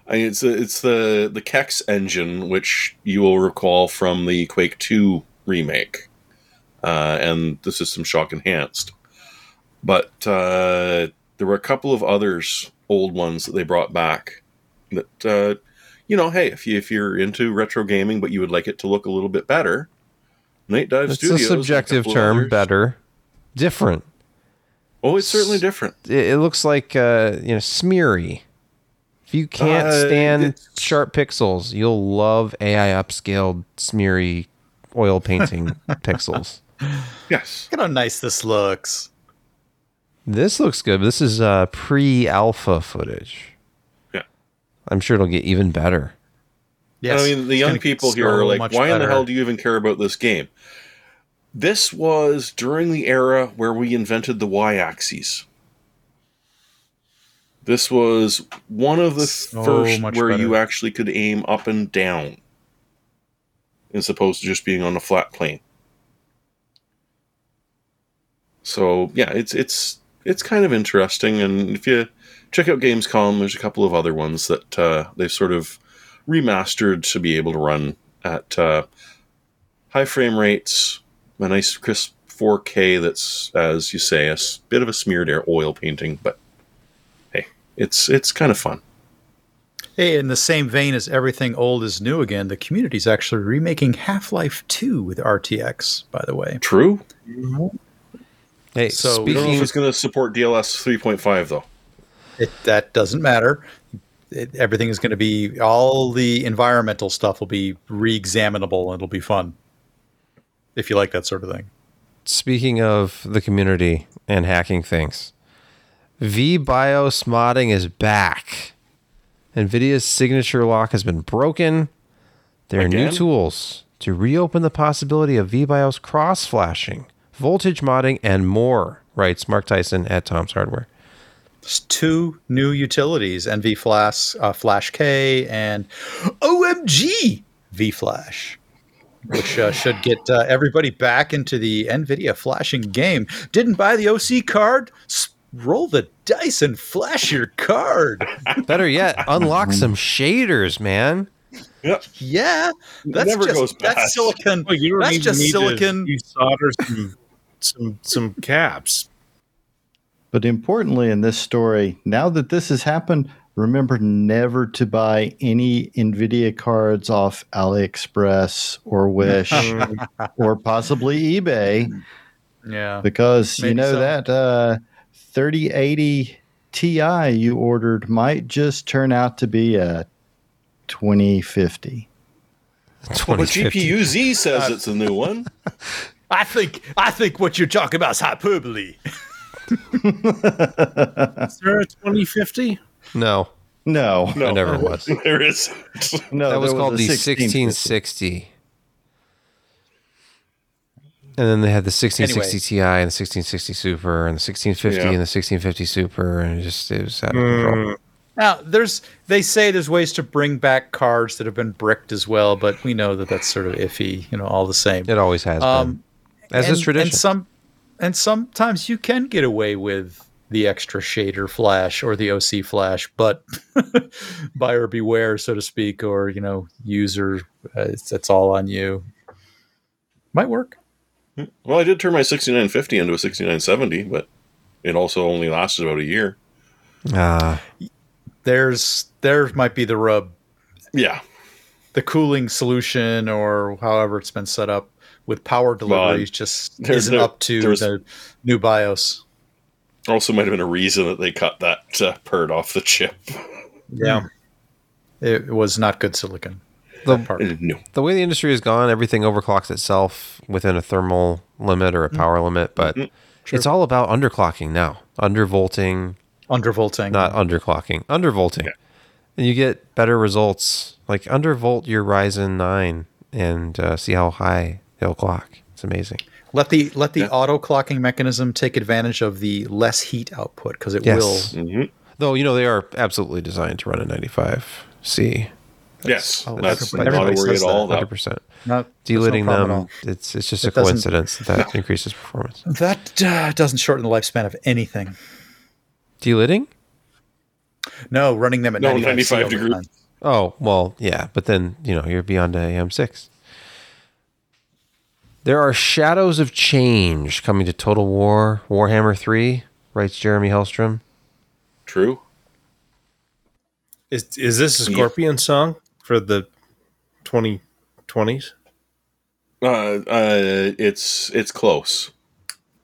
I mean, it's the it's the the Kex engine, which you will recall from the Quake Two remake, uh, and the System Shock enhanced. But uh, there were a couple of others, old ones that they brought back. That uh, you know, hey, if you if you're into retro gaming, but you would like it to look a little bit better, Nightdive it's Studios. a subjective couple of term. others- Better, different. Oh, it's certainly different. It, it looks like uh, you know smeary. If you can't Uh, stand sharp pixels, you'll love AI upscaled smeary oil painting pixels. Yes. Look at how nice this looks. This looks good. This is uh, pre-alpha footage. Yeah. I'm sure it'll get even better. Yes, I mean, the young people here are like, why in the hell do you even care about this game? This was during the era where we invented the y axis. This was one of the So first where you actually could aim up and down as opposed to just being on a flat plane. So yeah, it's it's it's kind of interesting, and if you check out Gamescom, there's a couple of other ones that uh, they've sort of remastered to be able to run at uh, high frame rates, a nice crisp 4K. That's as you say, a bit of a smeared air oil painting, but hey, it's it's kind of fun. Hey, in the same vein as everything old is new again, the community's actually remaking Half Life 2 with RTX, by the way. True. Hey, So- We don't know if speaking it's going to support DLSS 3.5 though. It, that doesn't matter. It, everything is going to be, all the environmental stuff will be re examinable and it'll be fun. If you like that sort of thing. speaking of the community and hacking things, VBIOS modding is back. NVIDIA's signature lock has been broken. There are new tools to reopen the possibility of VBIOS cross flashing, voltage modding, and more, writes Mark Tyson at Tom's Hardware. There's two new utilities NV Flash, uh, Flash K, and OMG V Flash, which uh, should get uh, everybody back into the NVIDIA flashing game. Didn't buy the OC card? roll the dice and flash your card. Better yet, unlock some shaders, man. Yep. yeah, that's Never just goes that's past. silicon. Well, you don't That's just need silicon. To, you solder some some some caps. But importantly in this story, now that this has happened, remember never to buy any NVIDIA cards off AliExpress or Wish or possibly eBay Yeah, because you know so. that uh, 3080 Ti you ordered might just turn out to be a 2050. But 2050. GPU Z says it's a new one. I think I think what you're talking about is hyperbole. Is there a 2050? No, No, No, I never was. There is. no, that was there called a the 1650. 1660. And then they had the 1660 Ti and the 1660 Super and the 1650 Yeah. and the 1650 Super, and it just it was out of control. Now, there's they say there's ways to bring back cards that have been bricked as well, but we know that that's sort of iffy. You know, all the same. It always has Um, been, as and, is tradition. And some and sometimes you can get away with the extra shader flash or the OC flash, but buyer beware, so to speak, or you know, user, uh, it's, it's all on you. Might work. Well, I did turn my 6950 into a 6970, but it also only lasted about a year. Ah, There's there might be the rub. Yeah. The cooling solution, or however it's been set up with power deliveries, just there's isn't no- up to there's- the new BIOS. Also, might have been a reason that they cut that uh, pert off the chip. Yeah, it, it was not good silicon. The- that part. No. the way the industry has gone, everything overclocks itself within a thermal limit or a power limit, but it's all about underclocking now, undervolting, Undervolting. not underclocking, undervolting. And you get better results. Like undervolt your Ryzen 9 and uh, see how high they'll clock. It's amazing. Let the let the Yeah. auto clocking mechanism take advantage of the less heat output because it Yes. will. hmm Though, you know, they are absolutely designed to run a 95C. Yes. oh, that's everybody not a worry says at all. that. That, 100%. Not Delidding there's no them, it's, it's just It a doesn't- coincidence that, that increases performance. That uh, doesn't shorten the lifespan of anything. Delidding? No, running them at No, 95, 95 all the degree. time. Oh, well, yeah, but then, you know, you're beyond AM6. There are shadows of change coming to Total War Warhammer 3, writes Jeremy Hellstrom. true. Is is this a Scorpion song for the 2020s? Uh, uh, it's it's close,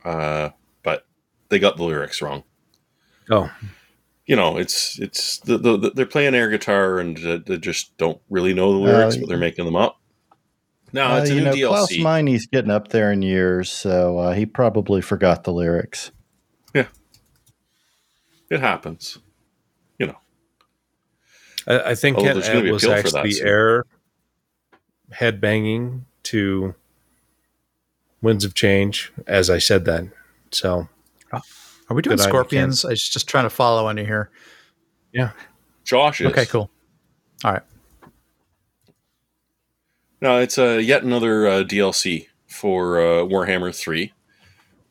uh, but they got the lyrics wrong. Oh, You know, it's it's the, the, the- they're playing air guitar and uh, they just don't really know the lyrics, Uh, but they're making them up. No, Uh, it's a you new know, Klaus DLC. Meine's getting up there in years, so uh, he probably forgot the lyrics. Yeah, it happens. You know, I, I think Although it, there's it was pill for that actually soon. air headbanging to Winds of Change as I said that. So Are we doing Good idea, scorpions? I was just trying to follow under here. yeah, Josh is Okay, cool. All right. No, it's uh, yet another uh, DLC for uh, Warhammer 3,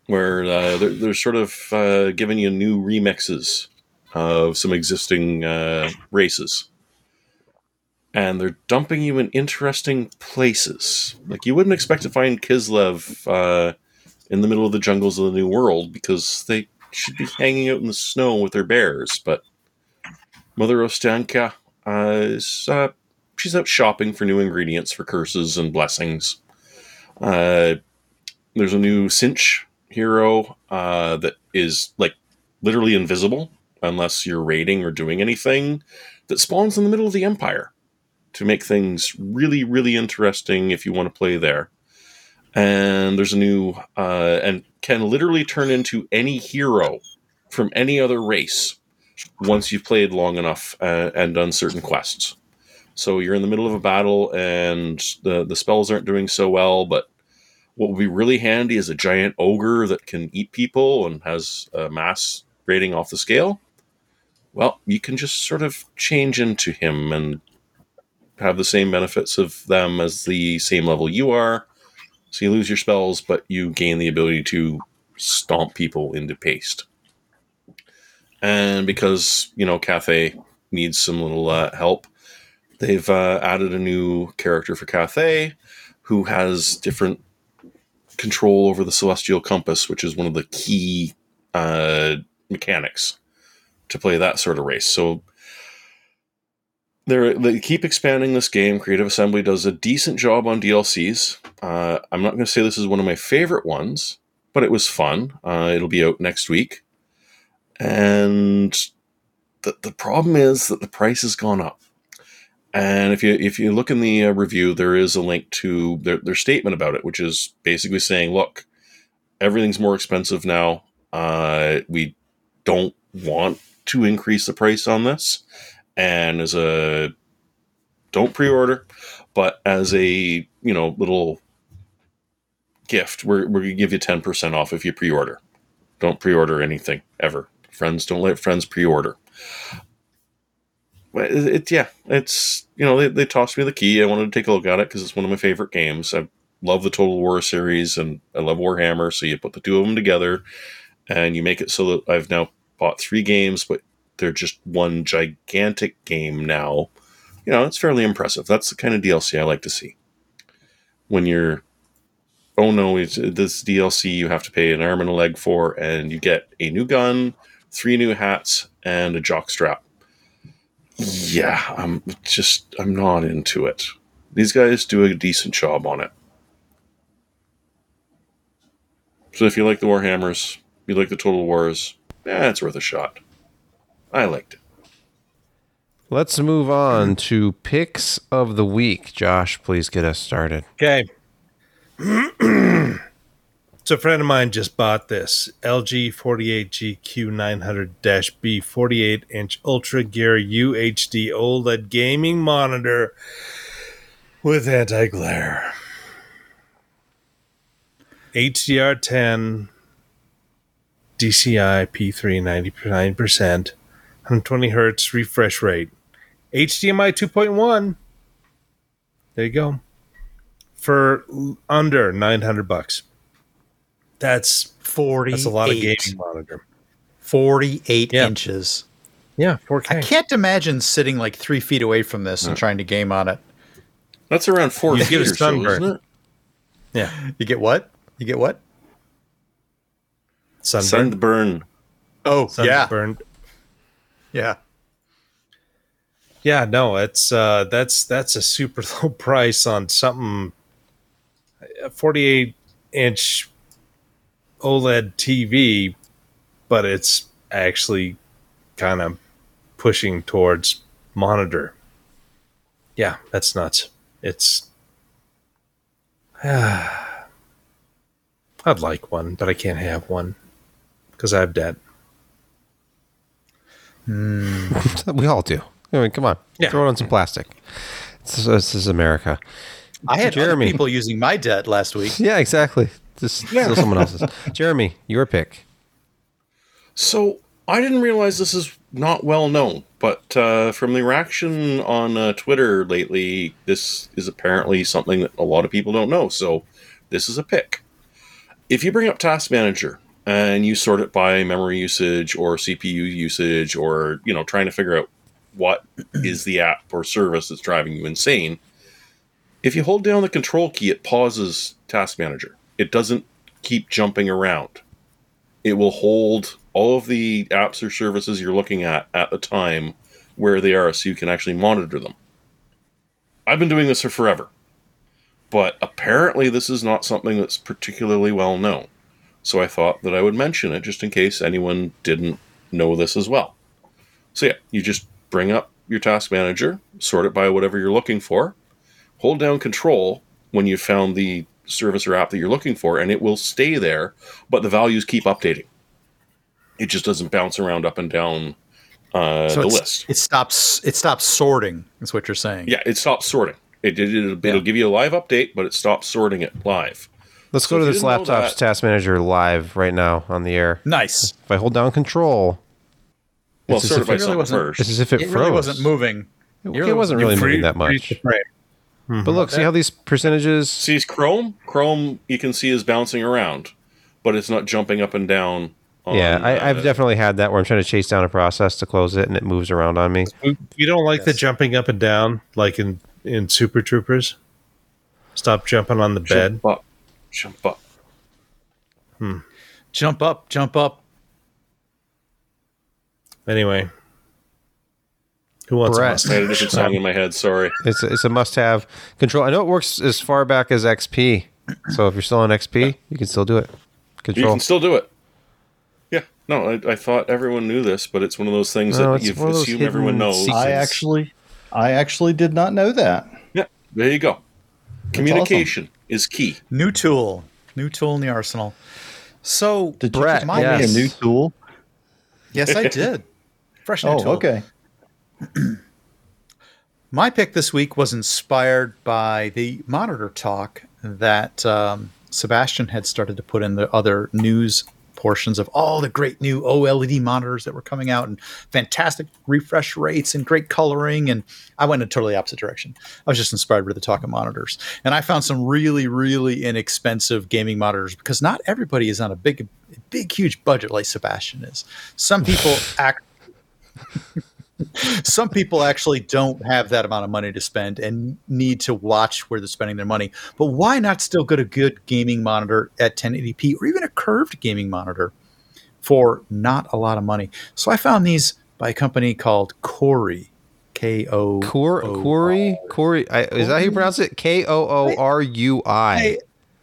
where uh, they're, they're sort of uh, giving you new remixes of some existing uh, races. And they're dumping you in interesting places. Like, you wouldn't expect to find Kislev uh, in the middle of the jungles of the New World because they should be hanging out in the snow with their bears. But Mother Ostanka uh, is uh, she's out shopping for new ingredients for curses and blessings. Uh, there's a new cinch hero uh, that is like literally invisible unless you're raiding or doing anything that spawns in the middle of the empire to make things really really interesting if you want to play there and there's a new uh, and can literally turn into any hero from any other race once you've played long enough uh, and done certain quests so you're in the middle of a battle and the, the spells aren't doing so well, but what would be really handy is a giant ogre that can eat people and has a mass rating off the scale. Well, you can just sort of change into him and have the same benefits of them as the same level you are. So you lose your spells, but you gain the ability to stomp people into paste. and because you know Cathay needs some little uh, help, they've uh, added a new character for Cathay, who has different control over the celestial compass, which is one of the key uh, mechanics to play that sort of race. So they keep expanding this game. Creative Assembly does a decent job on DLCs. Uh, I'm not going to say this is one of my favorite ones, but it was fun. Uh, it'll be out next week. And the, the problem is that the price has gone up. And if you if you look in the uh, review, there is a link to their, their statement about it, which is basically saying, "Look, everything's more expensive now. Uh, we don't want to increase the price on this, and as a don't pre-order, but as a you know little gift, we're we're gonna give you ten percent off if you pre-order. Don't pre-order anything ever. Friends don't let friends pre-order. But it, it yeah, it's you know they, they tossed me the key. I wanted to take a look at it because it's one of my favorite games. I love the Total War series and I love Warhammer. So you put the two of them together, and you make it so that I've now bought three games, but they're just one gigantic game now. You know, it's fairly impressive. That's the kind of DLC I like to see. When you're, oh no, it's, this DLC you have to pay an arm and a leg for, and you get a new gun, three new hats, and a jock strap. Yeah, I'm just, I'm not into it. These guys do a decent job on it. So if you like the Warhammers, you like the Total Wars, yeah, it's worth a shot. I liked it. Let's move on to picks of the week. Josh, please get us started. Okay. so a friend of mine just bought this LG 48GQ 900-B 48 inch Ultra Gear UHD OLED gaming monitor with anti glare. HDR 10 DCI P3 99%, 120 hertz refresh rate, HDMI 2.1. There you go. For under 900 bucks. That's forty. that's a lot of gaming monitor. 48 Yeah. inches. Yeah, 4K. I can't imagine sitting like three feet away from this and trying to game on it. That's around four You feet get a or so, isn't it? Yeah, You get what? You get what? sunburn. Sunburn. Oh, yeah. Sunburned. Yeah. Yeah, no, it's uh that's that's a super low price on something a 48 inch OLED TV, but it's actually kind of pushing towards monitor. Yeah, that's nuts. It's I'd like one, but I can't have one because I have debt. Hmm. We all do. I mean, come on. Yeah. Throw it on some plastic. This is, this is America. I had Jeremy. people using my debt last week. Yeah, exactly. Just steal someone else's. Jeremy, your pick. So I didn't realize this is not well known, but uh, from the reaction on uh, Twitter lately, this is apparently something that a lot of people don't know. So this is a pick. If you bring up Task Manager and you sort it by memory usage or CPU usage, or you know, trying to figure out what is the app or service that's driving you insane, if you hold down the control key, it pauses Task Manager. It doesn't keep jumping around it will hold all of the apps or services you're looking at at the time where they are so you can actually monitor them. I've been doing this for forever, but apparently this is not something that's particularly well known. So I thought that I would mention it just in case anyone didn't know this as well. So yeah, you just bring up your task manager, sort it by whatever you're looking for, hold down control when you've found the service or app that you're looking for, and it will stay there, but the values keep updating. It just doesn't bounce around up and down uh, So the list. it stops it stops sorting, is what you're saying. Yeah, it stops sorting. It, it, it'll, it'll give you a live update, but it stops sorting it live. Let's So go to this laptop's that- task manager live right now on the air. Nice. If I hold down control, Well, It's as sort if it really wasn't- first. it's as if it, It froze. really wasn't moving. it wasn't really moving that Freeze much. the frame. But look, see how these percentages. Sees Chrome. Chrome you can see is bouncing around, but it's not jumping up and down yeah, on, I, I've uh, definitely had that where I'm trying to chase down a process to close it and it moves around on me. You don't like the jumping up and down like in in Super Troopers? Stop jumping on the bed. Jump up. Jump up. Hmm. Jump up, jump up. Anyway, who wants Brett. a I had a mustache? different song in my head. Sorry. It's a, it's a must have control. I know it works as far back as XP. So if you're still on XP, you can still do it. Control. You can still do it. Yeah. No, I, I thought everyone knew this, but it's one of those things No, that you one of those assume everyone knows. secrets. I actually, I actually did not know that. Yeah. There you go. Communication is key. New tool. New tool in the arsenal. So Did Brett, you my just give me a new tool? yes, I did. Fresh new Oh, tool. okay. My pick this week was inspired by the monitor talk that um, Sebastian had started to put in the other news portions of all the great new OLED monitors that were coming out and fantastic refresh rates and great coloring. And I went in a totally opposite direction. I was just inspired by the talk of monitors. And I found some really, really inexpensive gaming monitors because not everybody is on a big, big, huge budget like Sebastian is. Some people act some people actually don't have that amount of money to spend and need to watch where they're spending their money. But why not still get a good gaming monitor at 1080p or even a curved gaming monitor for not a lot of money? So I found these by a company called Corey. K O Corey, Corey, I, is that how you pronounce it? K O O R U I.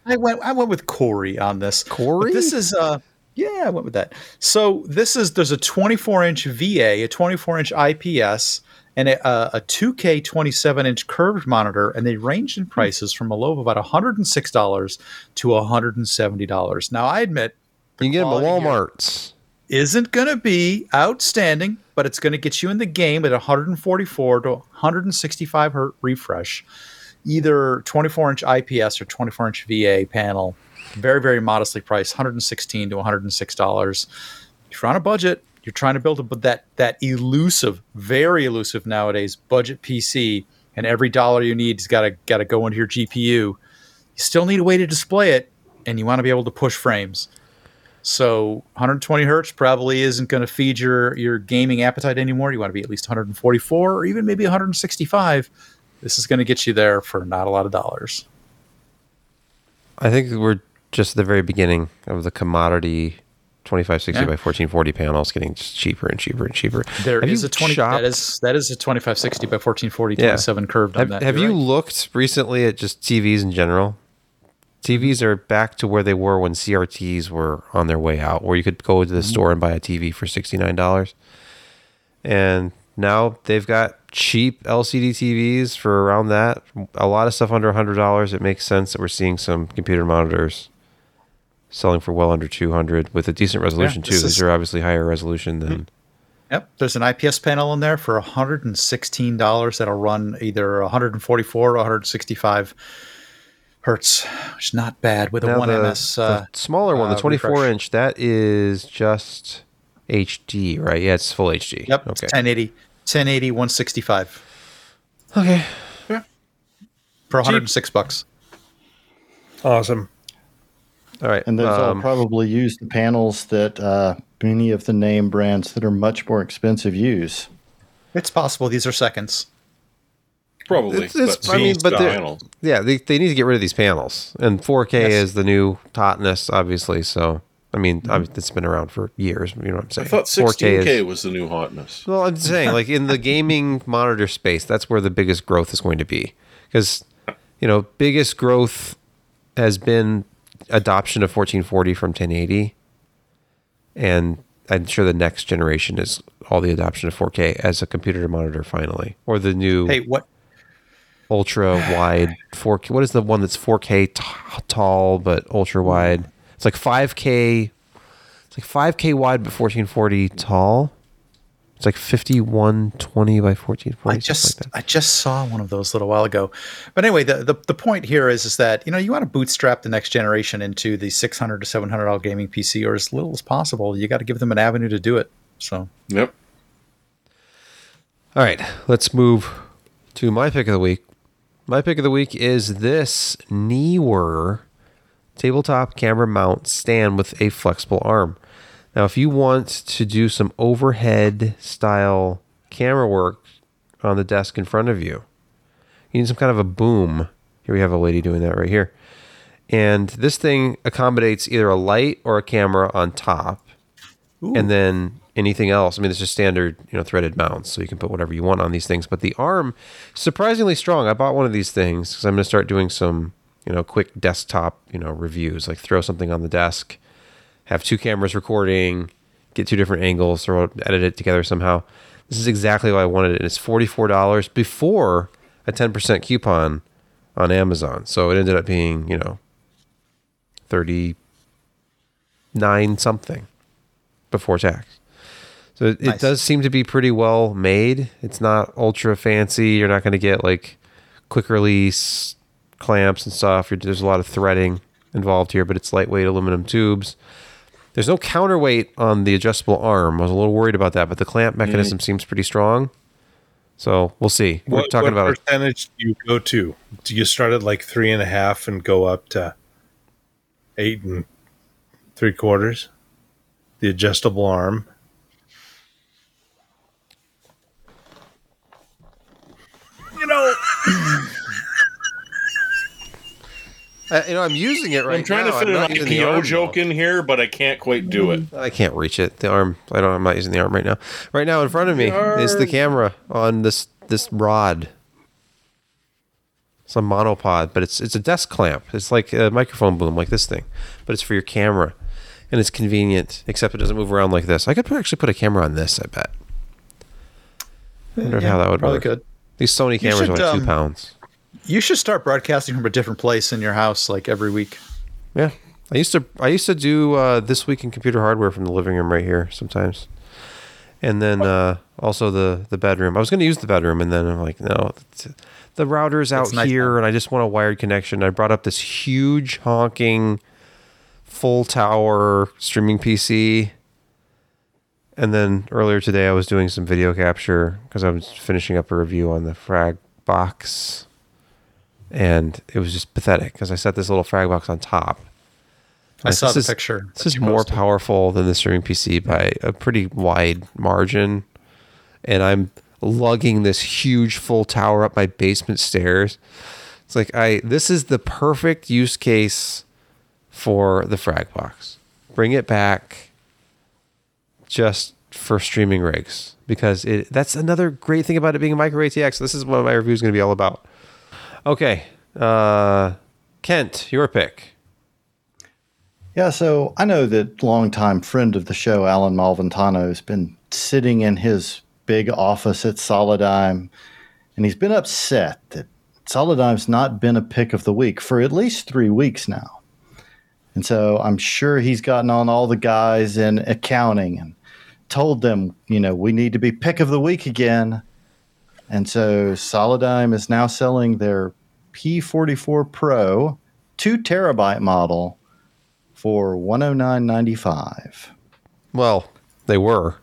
I went I went with Corey on this. Corey? But this is uh yeah, I went with that. So this is there's a 24 inch VA, a 24 inch IPS, and a, a, a 2K 27 inch curved monitor, and they ranged in hmm. prices from a low of about 106 dollars to 170 dollars. Now I admit You can get them at Walmart's. isn't going to be outstanding, but it's going to get you in the game at 144 to 165 hertz refresh, either 24 inch IPS or 24 inch VA panel. Very, very modestly priced, 116 to 106 dollars. If you're on a budget, you're trying to build a, that that elusive, very elusive nowadays budget PC, and every dollar you need has got to got to go into your GPU. You still need a way to display it, and you want to be able to push frames. So 120 hertz probably isn't going to feed your your gaming appetite anymore. You want to be at least 144 or even maybe 165. This is going to get you there for not a lot of dollars. I think we're just the very beginning of the commodity 2560 Yeah. by 1440 panels getting cheaper and cheaper and cheaper. There Have is a 20 shopped- that is that is a 2560 by 1440 Yeah. 27 curved on Have, that. have you right. looked recently at just TVs in general? TVs are back to where they were when CRTs were on their way out, where you could go to the mm-hmm. store and buy a TV for $69. And now they've got cheap LCD TVs for around that. A lot of stuff under $100. It makes sense that we're seeing some computer monitors selling for well under 200 with a decent resolution too. this These is- are obviously higher resolution than Yep, there's an IPS panel in there for $116 that'll run either 144 or 165 hertz, which is not bad with a 1MS. the, uh, the smaller one, the uh, 24 refresh. inch, that is just HD, right? Yeah, it's full HD. Yep, Okay. 1080, 1080, 165 Okay. for 106 bucks. Awesome. All right. And those all um, probably use the panels that uh, many of the name brands that are much more expensive use. It's possible these are seconds. Probably. It's- it's- but I mean, but they're- panel. yeah, they, they need to get rid of these panels. And 4K Yes. is the new hotness, obviously. So, I mean, I mean, it's been around for years. You know what I'm saying? I saying? thought 16K is- was the new hotness. Well, I'm saying, like in the gaming monitor space, that's where the biggest growth is going to be. Because, you know, biggest growth has been adoption of 1440 from 1080. And I'm sure the next generation is all the adoption of 4K as a computer to monitor finally. Or the new Hey, what? ultra wide 4K. What is the one that's 4K t- tall but ultra wide? It's like 5K. It's like 5K wide but 1440 tall. It's like 5120 by 1440. I just something like I just saw one of those a little while ago. But anyway, the, the the point here is is that you know you want to bootstrap the next generation into the 600 to 700 dollar gaming PC or as little as possible. You got to give them an avenue to do it. So Yep. All right, let's move to my pick of the week. My pick of the week is this Neewer tabletop camera mount stand with a flexible arm. Now, if you want to do some overhead style camera work on the desk in front of you, you need some kind of a boom. Here we have a lady doing that right here. And this thing accommodates either a light or a camera on top. And then anything else. I mean, it's just standard, you know, threaded mounts, so you can put whatever you want on these things. But the arm, surprisingly strong. I bought one of these things because I'm going to start doing some, you know, quick desktop, you know, reviews. Like throw something on the desk, have two cameras recording, get two different angles, throw it, edit it together somehow. This is exactly what I wanted, and it's forty four dollars before a ten percent coupon on Amazon. So it ended up being, you know, thirty nine something before tax. So it, it does seem to be pretty well made. It's not ultra fancy. You're not going to get like quick release clamps and stuff. You're, there's a lot of threading involved here, but it's lightweight aluminum tubes. There's no counterweight on the adjustable arm. I was a little worried about that, but the clamp mechanism mm. seems pretty strong. So we'll see. We're What, talking what about a percentage do you go to? Do you start at like three and a half and go up to eight and three quarters? The adjustable arm. You know, Uh, you know, I'm using it right I'm trying now. to fit not an using the IPO joke in here, but I can't quite do it. I can't reach it. The arm. I don't. I'm not using the arm right now. Right now, in front of me is the camera on this this rod. It's a monopod, but it's it's a desk clamp. It's like a microphone boom, like this thing, but it's for your camera, and it's convenient. Except it doesn't move around like this. I could actually put a camera on this. I bet. I wonder how that would Probably work. good. These Sony cameras should, are like two um, pounds. You should start broadcasting from a different place in your house, like every week. Yeah, I used to. I used to do uh, this week in computer hardware from the living room right here sometimes, and then uh, also the the bedroom. I was going to use the bedroom, and then I'm like, no, the router's out nice here, now. and I just want a wired connection. I brought up this huge honking full tower streaming PC. And then earlier today, I was doing some video capture because I was finishing up a review on the Frag box, and it was just pathetic because I set this little Frag box on top. I saw the is- picture. This is more posted. powerful than the streaming PC by a pretty wide margin, and I'm lugging this huge full tower up my basement stairs. It's like I this is the perfect use case for the frag box. Bring it back just for streaming rigs because it that's another great thing about it being a micro ATX. This is what my review is going to be all about. Okay, uh, Kent, your pick. Yeah, so I know that longtime friend of the show, Alan Malventano, has been sitting in his big office at Solidigm, and he's been upset that Solidigm's not been a pick of the week for at least three weeks now. And so I'm sure he's gotten on all the guys in accounting and told them, you know, we need to be pick of the week again. And so Solidigm is now selling their P44 Pro two terabyte model for 109.95. Well, they were.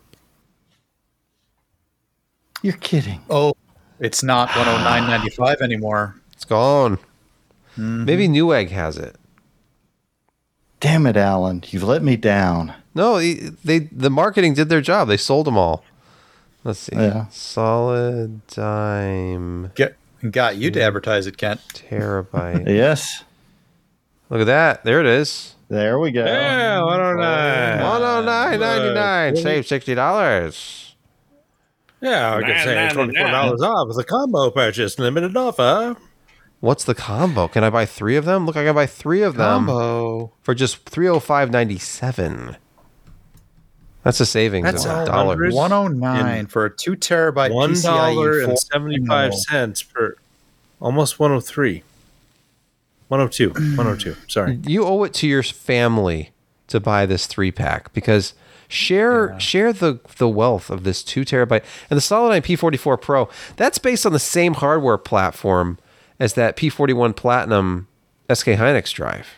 You're kidding. Oh, it's not 109.95 anymore. It's gone. Mm-hmm. Maybe Newegg has it. Damn it, Alan. You've let me down. No, they, they the marketing did their job. They sold them all. Let's see. Yeah. Solid dime Get got you to advertise it, Kent. terabyte. Yes. Look at that. There it is. There we go. yeah, I don't know. One oh nine ninety oh nine. Save sixty dollars. Yeah, I Nah, could say twenty four dollars off with a combo purchase, limited offer. What's the combo? Can I buy three of them? Look, I can buy three of them Combo. for just three oh five ninety seven. That's a savings That's of a a dollar. 109 for a two terabyte One dollar PCIe and 4. seventy five cents per almost one oh three. 102. 102. Sorry. you owe it to your family to buy this three pack because share share the the wealth of this two terabyte and the Solid P44 Pro. That's based on the same hardware platform as that P41 Platinum SK Hynix drive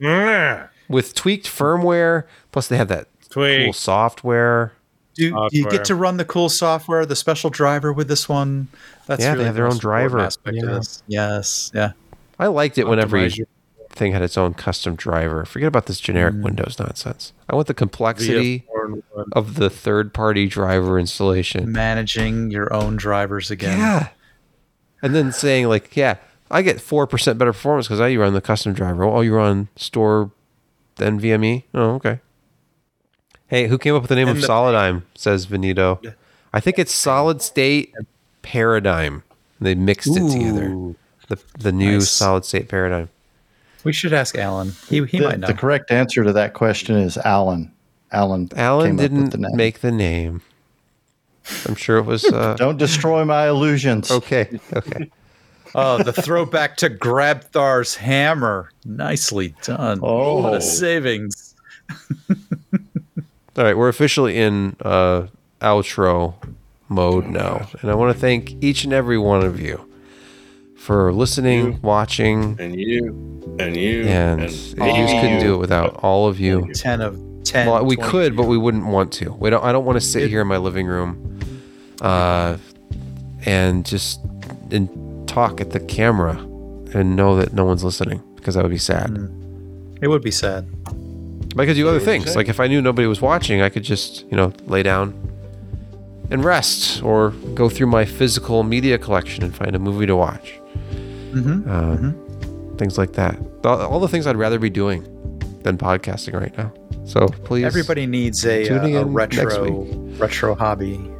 Mm. with tweaked firmware. Plus, they have that cool software. Do, do you get to run the cool software, the special driver with this one? That's Yeah, they have the their own driver. Aspect Yeah. Yes. Yeah. I liked it whenever Optimize you thing had its own custom driver. Forget about this generic Mm. Windows nonsense. I want the complexity of the third party driver installation. Managing your own drivers again. Yeah. And then saying like, yeah, I get four percent better performance because I run the custom driver. Oh, you run store NVMe. Oh, okay. Hey, who came up with the name And of the- Solidigm? Says Benito. I think it's solid state paradigm. They mixed it together. The the new Nice. solid state paradigm. We should ask Alan. He, he the, might know. the correct answer to that question is Alan. Alan. Alan came up with didn't the name. make the name. I'm sure it was uh, Don't destroy my illusions. okay. Okay. oh, the throwback to Grabthar's hammer. Nicely done. Oh. What a savings. All right, we're officially in uh, outro mode now, and I want to thank each and every one of you for listening, You. watching, And you, and you, and and we maybe just couldn't do it without all of you. 10 of 10. Well, we 20. could, but we wouldn't want to. We don't. I don't want to sit here in my living room, uh, and just and talk at the camera and know that no one's listening because that would be sad. It would be sad. I could do other things. Like if I knew nobody was watching, I could just, you know, lay down and rest or go through my physical media collection and find a movie to watch. Mm-hmm. Um, Things like that. All, the things I'd rather be doing than podcasting right now. So please. Everybody needs a, uh, a retro retro hobby.